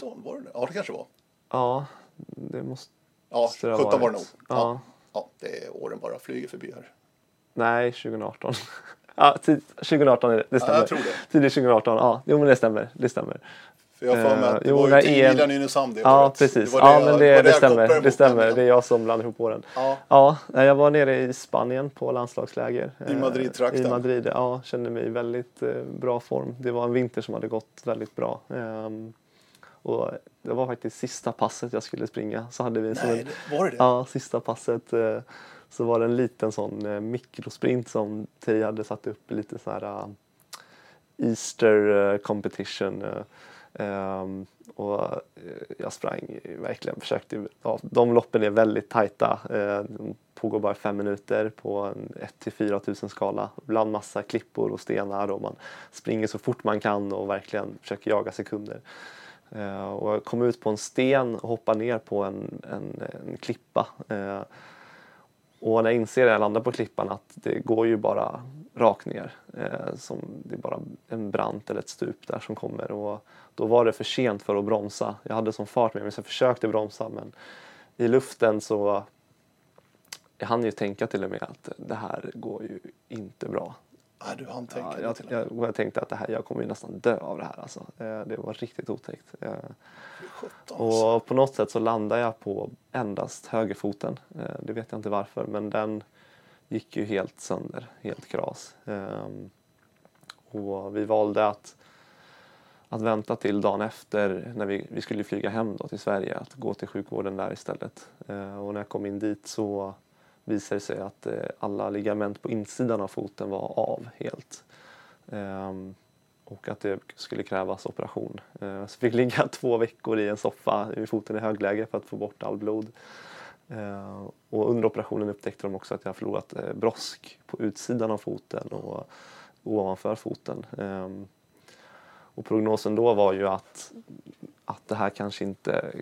Ja, var det? Ja, det kanske var. ja, det måste Ja, det ha 17 var det nog. Ja. Ja. Ja, det är åren bara flyger förbi här. Nej, 2018. ja, tid- 2018 är det, det stämmer. Ja, jag tror det. Tidigt 2018, ja. Jo men det stämmer. Det stämmer. För jag har för mig att det Eh, jo, var ju 10 EM Nynäshamn det Ja, året. precis. var ja, men det, det kopplade stämmer. Det stämmer. Det är jag som blandar ihop åren. Ja. Ja, jag var nere i Spanien på landslagsläger. I eh, Madrid-trakten. I Madrid, ja. Kände mig i väldigt eh, bra form. Det var en vinter som hade gått väldigt bra. Och det var faktiskt sista passet jag skulle springa. Så hade vi en Nej, det- var det det? Ja, sista passet eh, så var det en liten sån eh, mikrosprint som Tej hade satt upp lite så här eh, Easter competition. eh, ehm, och jag sprang verkligen, försökte, ja, de loppen är väldigt tajta. De pågår bara fem minuter på en 1 till 4 tusen skala. Bland massa klippor och stenar och man springer så fort man kan och verkligen försöker jaga sekunder. Eh, och jag kom ut på en sten och hoppade ner på en, en, en klippa. Eh, och när jag inser när jag landar på klippan att det går ju bara rakt ner. Eh, som det är bara en brant eller ett stup där som kommer. Och då var det för sent för att bromsa. Jag hade som fart med mig så jag försökte bromsa men i luften så jag hann ju tänka till och med att det här går ju inte bra. Nej, du hann tänka Ja, jag, och jag, och jag tänkte att det här, jag kommer ju nästan dö av det här. Alltså. Eh, Det var riktigt otäckt. Eh, 17, alltså. Och på något sätt så landade jag på endast högerfoten. Eh, Det vet jag inte varför men den gick ju helt sönder, helt kras. Ehm, Och vi valde att, att vänta till dagen efter när vi, vi skulle flyga hem då till Sverige att gå till sjukvården där istället. Och när jag kom in dit så visade det sig att eh, alla ligament på insidan av foten var av helt. Ehm, och att det skulle krävas operation. Eh, Så fick ligga två veckor i en soffa med foten i högläge för att få bort all blod. Eh, och under operationen upptäckte de också att jag förlorat eh, brosk på utsidan av foten och ovanför foten. Ehm, och prognosen då var ju att, att det här kanske inte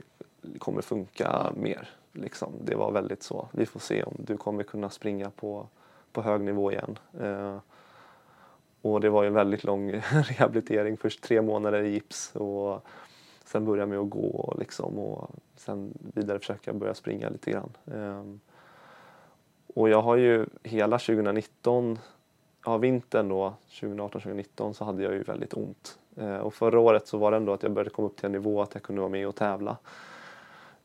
kommer funka mer. Liksom. Det var väldigt så. Vi får se om du kommer kunna springa på, på hög nivå igen. Eh, och det var en väldigt lång rehabilitering. Först tre månader i gips och sen börja med att gå och, liksom, och sen vidare försöka börja springa lite grann. Eh, och jag har ju hela 2019, ja vintern då, 2018-2019 så hade jag ju väldigt ont. Eh, och förra året så var det ändå att jag började komma upp till en nivå att jag kunde vara med och tävla.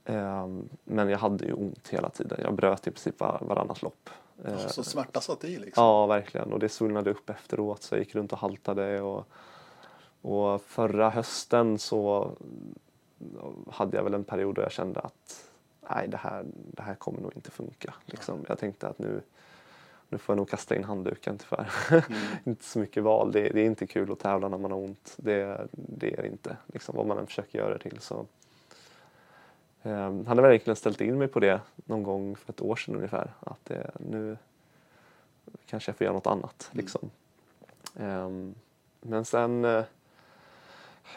Ehm, men jag hade ju ont hela tiden. Jag bröt i princip var, varannat lopp. Eh, Ja, Så smärta satt i liksom. Ja, verkligen. Och det svullnade upp efteråt så jag gick runt och haltade. Och, Och förra hösten så hade jag väl en period då jag kände att nej, det här, det här kommer nog inte funka. Liksom. Jag tänkte att nu, nu får jag nog kasta in handduken tyvärr. Mm. inte så mycket val. Det, det, är inte kul att tävla när man har ont. Det, det är det inte, liksom, vad man än försöker göra det till. Så, eh, hade verkligen ställt in mig på det någon gång för ett år sedan ungefär. Att det, nu kanske jag får göra något annat. Mm. Liksom. Eh, men sen eh,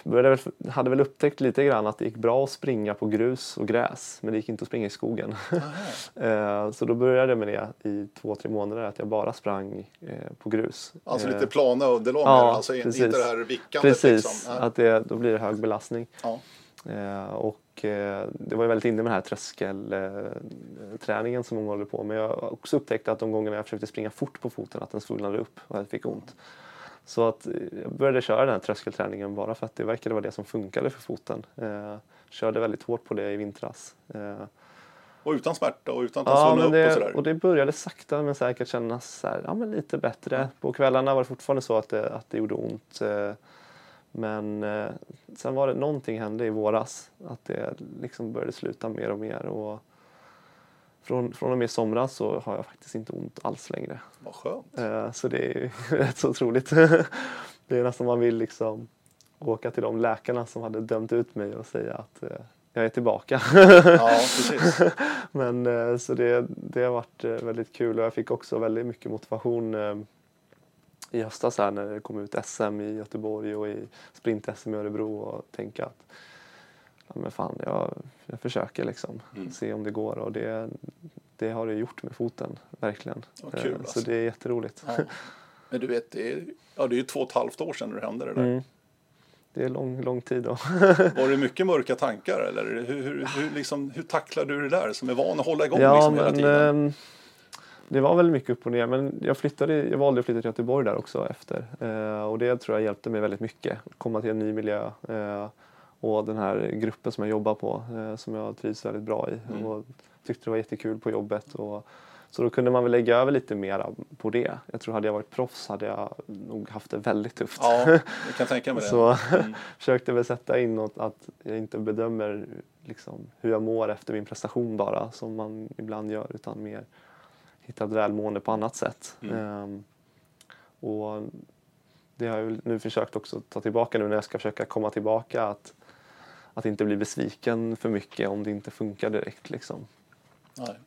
började, hade väl upptäckt lite grann att det gick bra att springa på grus och gräs men det gick inte att springa i skogen. Eh, så då började jag med det i två, tre månader att jag bara sprang eh, på grus. Alltså lite eh, plana underlag, ja, alltså precis. inte det här vickandet? Precis, liksom. att det, då blir det hög belastning. Ja. Och det var jag väldigt inne med den här tröskelträningen som många håller på med. Jag har också upptäckt att de gångerna jag försökte springa fort på foten att den svullnade upp och jag fick ont. Så att jag började köra den här tröskelträningen bara för att det verkade vara det som funkade för foten. Eh, körde väldigt hårt på det i vintras. Eh, och utan smärta och utan att ja, upp det, och sådär? och det började sakta men säkert kännas så här, ja, men lite bättre. På kvällarna var det fortfarande så att det, att det gjorde ont. Eh, men eh, sen var det någonting hände i våras. Att det liksom började sluta mer och mer. Och, från, från och med somras så har jag faktiskt inte ont alls längre. Vad skönt. Eh, så det är rätt så otroligt. det är nästan man vill liksom åka till de läkarna som hade dömt ut mig och säga att eh, jag är tillbaka. ja, precis. Men eh, så det, det har varit väldigt kul och jag fick också väldigt mycket motivation i höstas här när det kom ut SM i Göteborg och i sprint-SM i Örebro och tänka att ja, men fan, jag, jag försöker liksom. Mm. Se om det går och det, det har det gjort med foten, verkligen. Ja, kul, alltså. Så det är jätteroligt. Ja. Men du vet, det är, ja, det är ju två och ett halvt år sedan det hände det där. Mm. Det är lång, lång tid då. Var det mycket mörka tankar eller hur, hur, hur, liksom, hur tacklar du det där som är van att hålla igång ja, liksom, hela men, tiden? Eh, det var väl mycket upp och ner men jag, flyttade, jag valde att flytta till Göteborg där också efter eh, och det tror jag hjälpte mig väldigt mycket. Komma till en ny miljö. Eh, och den här gruppen som jag jobbar på eh, som jag trivs väldigt bra i mm. och tyckte det var jättekul på jobbet. Och, så då kunde man väl lägga över lite mer på det. Jag tror hade jag varit proffs hade jag nog haft det väldigt tufft. Ja, jag kan tänka mig det. Så mm. försökte väl sätta in något att jag inte bedömer liksom, hur jag mår efter min prestation bara som man ibland gör utan mer hitta ett välmående på annat sätt. Mm. Um, och det har jag nu försökt också ta tillbaka nu när jag ska försöka komma tillbaka att att inte bli besviken för mycket om det inte funkar direkt. Liksom. Nej.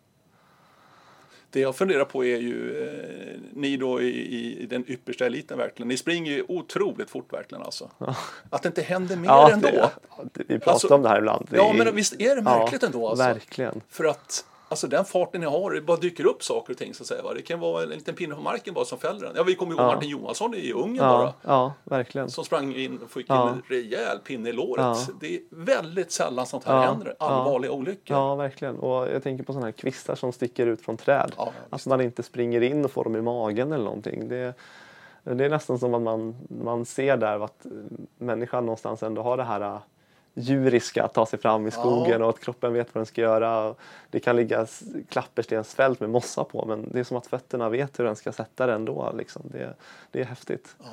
Det jag funderar på är ju, eh, ni då i, i, den yppersta eliten verkligen, ni springer ju otroligt fort verkligen alltså. Ja. Att det inte händer mer ja, ändå. Det, vi pratar alltså, om det här ibland. Det ja, men visst är det märkligt ja, ändå alltså. Verkligen. För att Alltså den farten ni har, det bara dyker upp saker och ting så att säga. Va? Det kan vara en liten pinne på marken bara som fäller den. Ja, vi kommer ihåg ja. Martin Johansson i Ungern ja, bara. Ja, verkligen. Som sprang in och fick ja. en rejäl pinne i låret. Ja. Det är väldigt sällan sånt här händer. Allvarliga olyckor. Ja, verkligen. Och jag tänker på sådana här kvistar som sticker ut från träd. Ja, att man inte springer in och får dem i magen eller någonting. Det, det är nästan som att man, man ser där att människan någonstans ändå har det här djuriska att ta sig fram i skogen ja. och att kroppen vet vad den ska göra. Det kan ligga klapperstensfält med mossa på men det är som att fötterna vet hur den ska sätta det ändå. Liksom. Det, det är häftigt. Ja.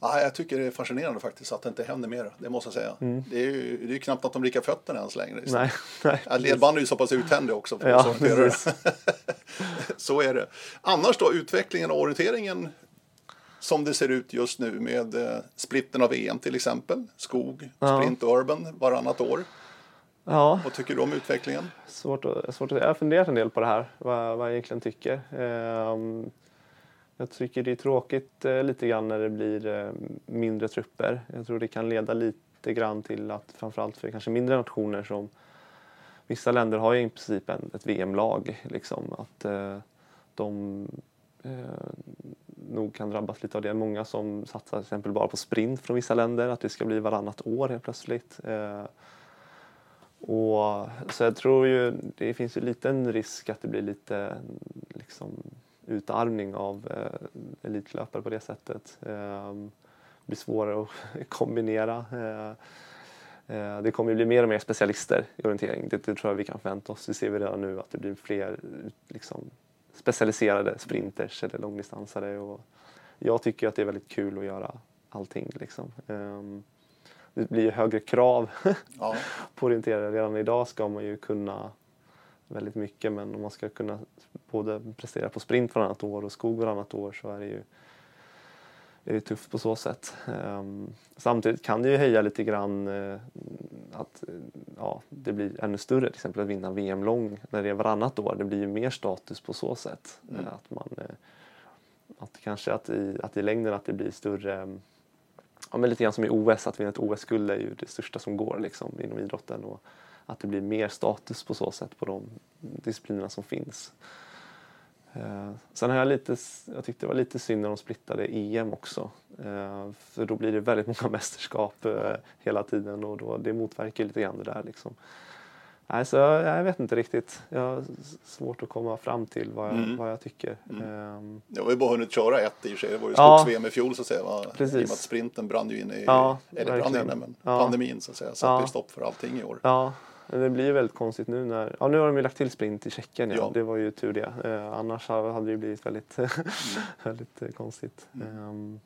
Ja, jag tycker det är fascinerande faktiskt att det inte händer mer. Det måste jag säga. Mm. Det är ju det är knappt att de vrickar fötterna ens längre. Liksom. Nej, nej, ja, ledband är ju så pass uthändiga också. För ja, så är det. Annars då, utvecklingen och orienteringen som det ser ut just nu med eh, splitten av EM till exempel. Skog, ja. sprint och urban varannat år. Ja. Vad tycker du om utvecklingen? Svårt att, svårt att, jag har funderat en del på det här, vad, vad jag egentligen tycker. Um, jag tycker det är tråkigt eh, lite grann när det blir eh, mindre trupper. Jag tror det kan leda lite grann till att framförallt för kanske mindre nationer som vissa länder har ju i princip en, ett VM-lag. Liksom, att eh, de eh, nog kan drabbas lite av det. Många som satsar till exempel bara på sprint från vissa länder, att det ska bli varannat år helt plötsligt. Eh, och, så jag tror ju det finns ju liten risk att det blir lite liksom, utarmning av eh, elitlöpare på det sättet. Eh, det blir svårare att kombinera. Eh, eh, det kommer ju bli mer och mer specialister i orientering. Det, det tror jag vi kan förvänta oss. Det ser vi redan nu att det blir fler liksom, specialiserade sprinters eller långdistansare. Och jag tycker att det är väldigt kul att göra allting. Liksom. Ehm, det blir ju högre krav Ja. på orienterare. Redan idag ska man ju kunna väldigt mycket men om man ska kunna både prestera på sprint varannat år och skog varannat år så är det ju är det tufft på så sätt. Ehm, samtidigt kan det ju höja lite grann eh, att eh, ja, det blir ännu större, till exempel att vinna VM lång när det är varannat år. Det blir ju mer status på så sätt. Mm. Eh, att man, eh, att kanske att i, att i längden att det blir större ja, men lite grann som i OS, att vinna ett OS-guld är ju det största som går liksom, inom idrotten. Och att det blir mer status på så sätt på de disciplinerna som finns. Eh, sen har jag lite, jag tyckte det var lite synd när de splittade EM också. Eh, för då blir det väldigt många mästerskap eh, hela tiden och då, det motverkar lite grann det där liksom. Nej, så jag, jag vet inte riktigt. Jag har svårt att komma fram till vad jag, Mm. vad jag tycker. Ehm, Jag har ju bara hunnit köra ett i och för sig. Det var ju Ja. skogs-VM i fjol så att säga. Va? Precis. I och med att sprinten brann ju in i, Ja, eller brann inne, men Ja. pandemin så att säga. Satte Ja. stopp för allting i år. Ja, det blir väldigt konstigt nu när... Ja, nu har de ju lagt till sprint i Tjeckien. Ja. Ja. Det var ju tur det. Eh, annars ha- hade det blivit väldigt, väldigt eh, konstigt. Mm. Ehm,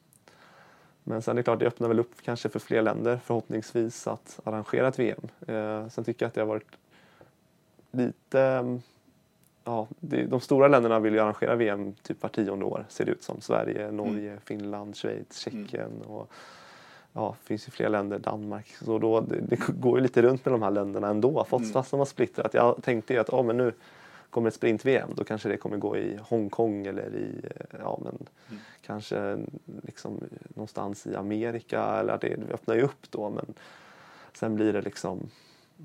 men sen är det klart, det öppnar väl upp kanske för fler länder förhoppningsvis att arrangera ett VM. Eh, sen tycker jag att det har varit lite... mm, Ja, det, de stora länderna vill ju arrangera VM typ var tionde år ser det ut som. Sverige, Norge, Finland, Schweiz, Mm. Tjeckien och ja, finns ju fler länder, Danmark. Så då, det, det går ju lite runt med de här länderna ändå, fast, Mm. har splittrat. Jag tänkte ju att ja, men nu kommer ett sprint-VM, då kanske det kommer gå i Hongkong eller i, eh, ja men Mm. kanske liksom någonstans i Amerika eller det, det öppnar ju upp då men sen blir det liksom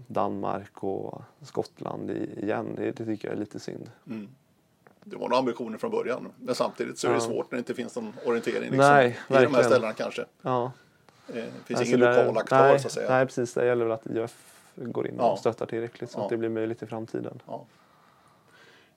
Danmark och Skottland igen. Det, det tycker jag är lite synd. Mm. Det var några ambitioner från början. Men samtidigt så är det Ja. svårt när det inte finns någon orientering liksom, Nej, i de här ställena kanske. Ja. Eh, Det finns Alltså ingen där- lokal aktör nej, så att säga. Nej, precis. Det gäller väl att IF går in Ja. och stöttar tillräckligt så Ja. att det blir möjligt i framtiden. Ja.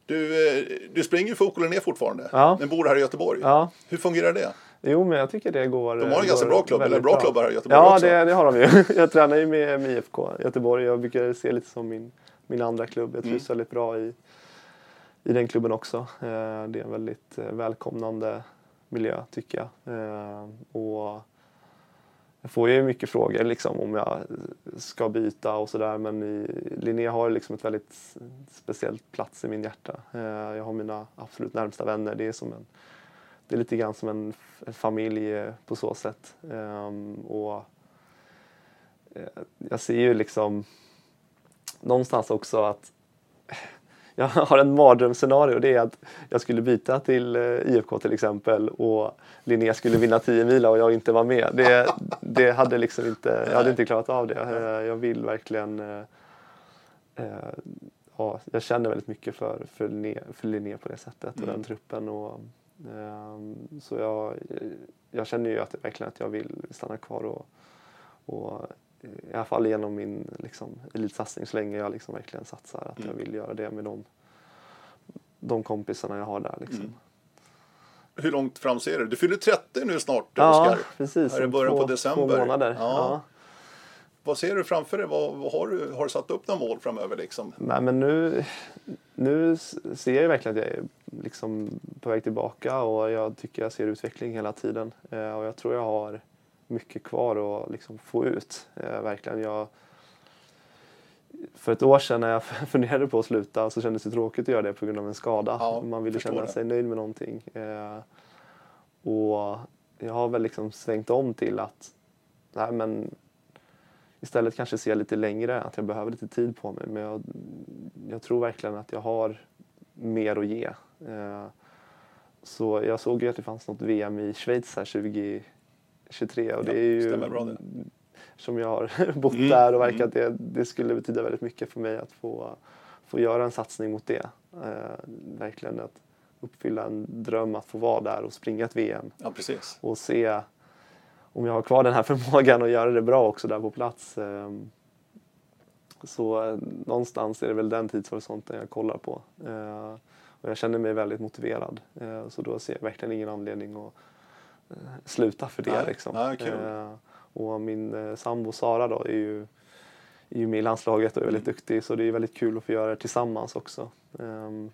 Du, eh, du springer OK ner fortfarande, Ja. men bor här i Göteborg. Ja, Hur fungerar det? jo men jag tycker det går De har en ganska bra klubb, eller väldigt bra klubbar här i Göteborg Ja, också. det, det har de ju. Jag tränar ju med, med IFK Göteborg. Jag brukar se lite som min, min andra klubb. Jag trivs Mm. väldigt bra i, i den klubben också. Eh, Det är en väldigt eh, välkomnande miljö tycker jag. Eh, Och jag får ju mycket frågor liksom, om jag ska byta och sådär men Linnea har liksom ett väldigt speciellt plats i min hjärta. Eh, jag har mina absolut närmsta vänner. Det är, som en, det är lite grann som en, en familj eh, på så sätt. Ehm, och eh, jag ser ju liksom någonstans också att jag har en mardrömsscenario. Det är att jag skulle byta till eh, IFK till exempel och Linné skulle vinna 10 mil och jag inte var med. Det, det hade liksom inte, jag hade inte klarat av det. Eh, Jag vill verkligen eh, ja, jag känner väldigt mycket för, för, Linné, för Linné på det sättet och Mm. den truppen. Och, ehm, så jag, jag känner ju att, verkligen att jag vill stanna kvar och, och i alla fall genom min liksom, elitsatsning så länge jag liksom verkligen satsar att jag Mm. vill göra det med de, de kompisarna jag har där. Liksom. Mm. Hur långt fram ser du? Du fyller 30 nu snart, Ja, Oskar. precis. Här i början två, på december. Två månader. Ja. Ja. Vad ser du framför dig? Vad, vad har, du, har du satt upp några mål framöver? Liksom? Nej, men nu, nu ser jag verkligen att jag är liksom på väg tillbaka och jag tycker jag ser utveckling hela tiden. Eh, och jag tror jag har mycket kvar att liksom få ut. Eh, verkligen. Jag, för ett år sedan när jag funderade på att sluta så kändes det tråkigt att göra det på grund av en skada. Ja, Man ville känna det. sig nöjd med någonting. Eh, och jag har väl liksom svängt om till att nej, men istället kanske se lite längre, att jag behöver lite tid på mig. Men jag, jag tror verkligen att jag har mer att ge. Eh, så jag såg ju att det fanns något VM i Schweiz här 2023 och det Ja, är ju det. som jag har bott Mm, där och verkar mm. det, det skulle betyda väldigt mycket för mig att få, få göra en satsning mot det. Eh, verkligen att uppfylla en dröm att få vara där och springa ett VM Ja, precis. och se om jag har kvar den här förmågan att göra det bra också där på plats. Ehm, Så eh, någonstans är det väl den tidshorisonten jag kollar på. Eh, Och jag känner mig väldigt motiverad. Eh, Så då ser jag verkligen ingen anledning att eh, sluta för det. Nej, Liksom. nej, kul. Eh, Och min eh, sambo Sara då är ju, är ju med i landslaget och är väldigt Mm. duktig så det är väldigt kul att få göra det tillsammans också. Ehm,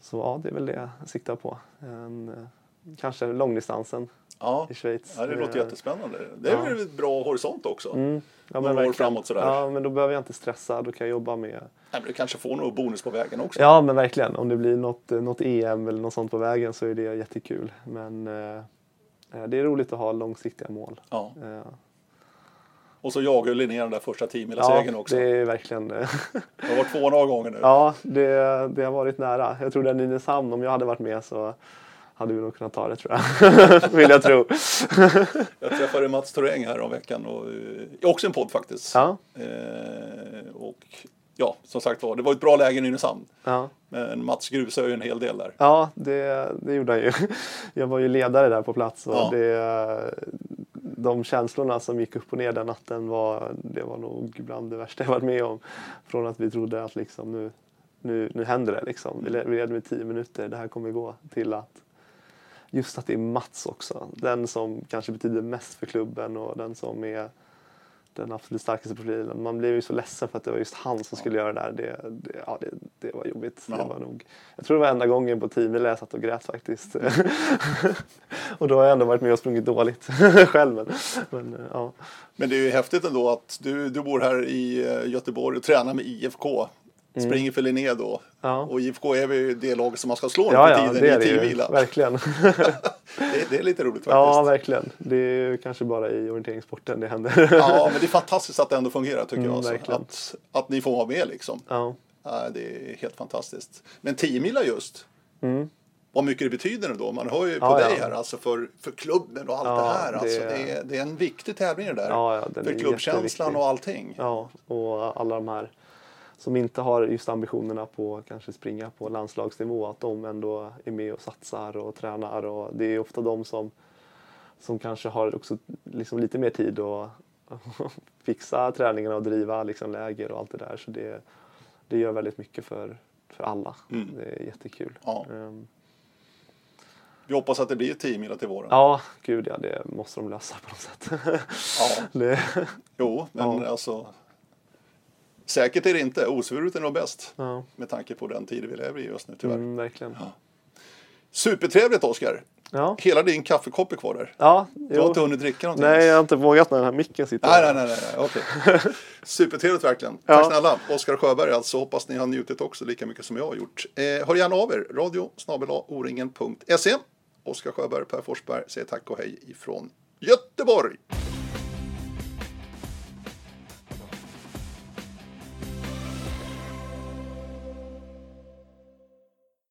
Så ja, det är väl det jag siktar på. En, eh, kanske långdistansen Ja. i Schweiz. ja, det låter Eh, jättespännande. Det är väl ett bra horisont också. Mm, ja, Några år verkligen. framåt sådär. Ja, men då behöver jag inte stressa. Då kan jag jobba med... Nej, men du kanske får någon bonus på vägen också. Ja, men verkligen. Om det blir något, eh, något EM eller något sånt på vägen så är det jättekul. Men eh, eh, det är roligt att ha långsiktiga mål. Ja. Eh, Och så jagar Linné den där första ja, tiomilssegern också. det är verkligen... eh, Det har varit två några gånger nu. ja, det, det har varit nära. Jag tror den i Nynäshamn, om jag hade varit med så hade vi nog kunnat ta det tror jag. Vill jag tro. Jag träffade Mats Thoräng här om veckan och eh, också en podd faktiskt. Ja, Eh, och ja, som sagt var, det var ett bra läge i Nynäshamn. ja. Men Mats grusade ju en hel del där. Ja, det, det gjorde han ju. Jag var ju ledare där på plats och Ja. det, de känslorna som gick upp och ner den natten var, det var nog bland det värsta jag varit med om. Från att vi trodde att liksom nu, nu, nu händer det liksom. Vi le- vi leder med tio minuter, det här kommer gå. Till att just att det är Mats också. Den som kanske betyder mest för klubben och den som är den absolut starkaste profilen. Man blev ju så ledsen för att det var just han som skulle göra det där. Det, det, ja, det, det var jobbigt. Ja. Det var nog, jag tror det var enda gången på teamet jag satt och grät faktiskt. och då har jag ändå varit med och sprungit dåligt själv. Men, men eh, ja. Men det är ju häftigt ändå att du, du bor här i eh, Göteborg och tränar med IFK. Springer för Linné då. Mm. Ja. Och IFK är ju det laget som man ska slå nu Ja, för ja, tiden det i det ju. tiovila. Verkligen. Det, det är lite roligt faktiskt. ja, verkligen. Det är kanske bara i orienteringssporten det händer. Ja, men det är fantastiskt att det ändå fungerar tycker Mm, jag. Alltså. Att, att ni får vara med liksom. ja. Ja, det är helt fantastiskt. Men 10 mila just. Mm. Vad mycket det betyder ändå. Man hör ju på Ja, ja. dig här alltså för, för klubben och allt Ja, det här. Alltså, det- det, är, det är en viktig tävling det där. Ja, ja, för klubbkänslan och allting. Ja, och alla de här som inte har just ambitionerna på att kanske springa på landslagsnivå, att de ändå är med och satsar och tränar. Och det är ofta de som, som kanske har också liksom lite mer tid att fixa träningarna och driva liksom läger och allt det där. Så det, det gör väldigt mycket för, för alla. Mm. Det är jättekul. Ja. Ehm, Vi hoppas att det blir 10 mila till våren. Ja, gud ja, det måste de lösa på något sätt. Ja. det, Jo, men Ja. alltså. Säkert är det inte. Osvuret är nog bäst. ja, Med tanke på den tid vi lever i just nu tyvärr. mm, verkligen. Supertrevligt Oskar. Ja, Hela din kaffekopp är kvar där. ja Du har jo. inte hunnit dricka någonting? Nej, jag har inte vågat när den här micken sitter Nej, nej, nej, nej, nej. okej. Supertrevligt verkligen. Ja. Tack snälla. Oskar Sjöberg alltså. Hoppas ni har njutit också lika mycket som jag har gjort. Eh, hör gärna av er. Radio oringen.se. Oskar Sjöberg, Per Forsberg säger tack och hej ifrån Göteborg.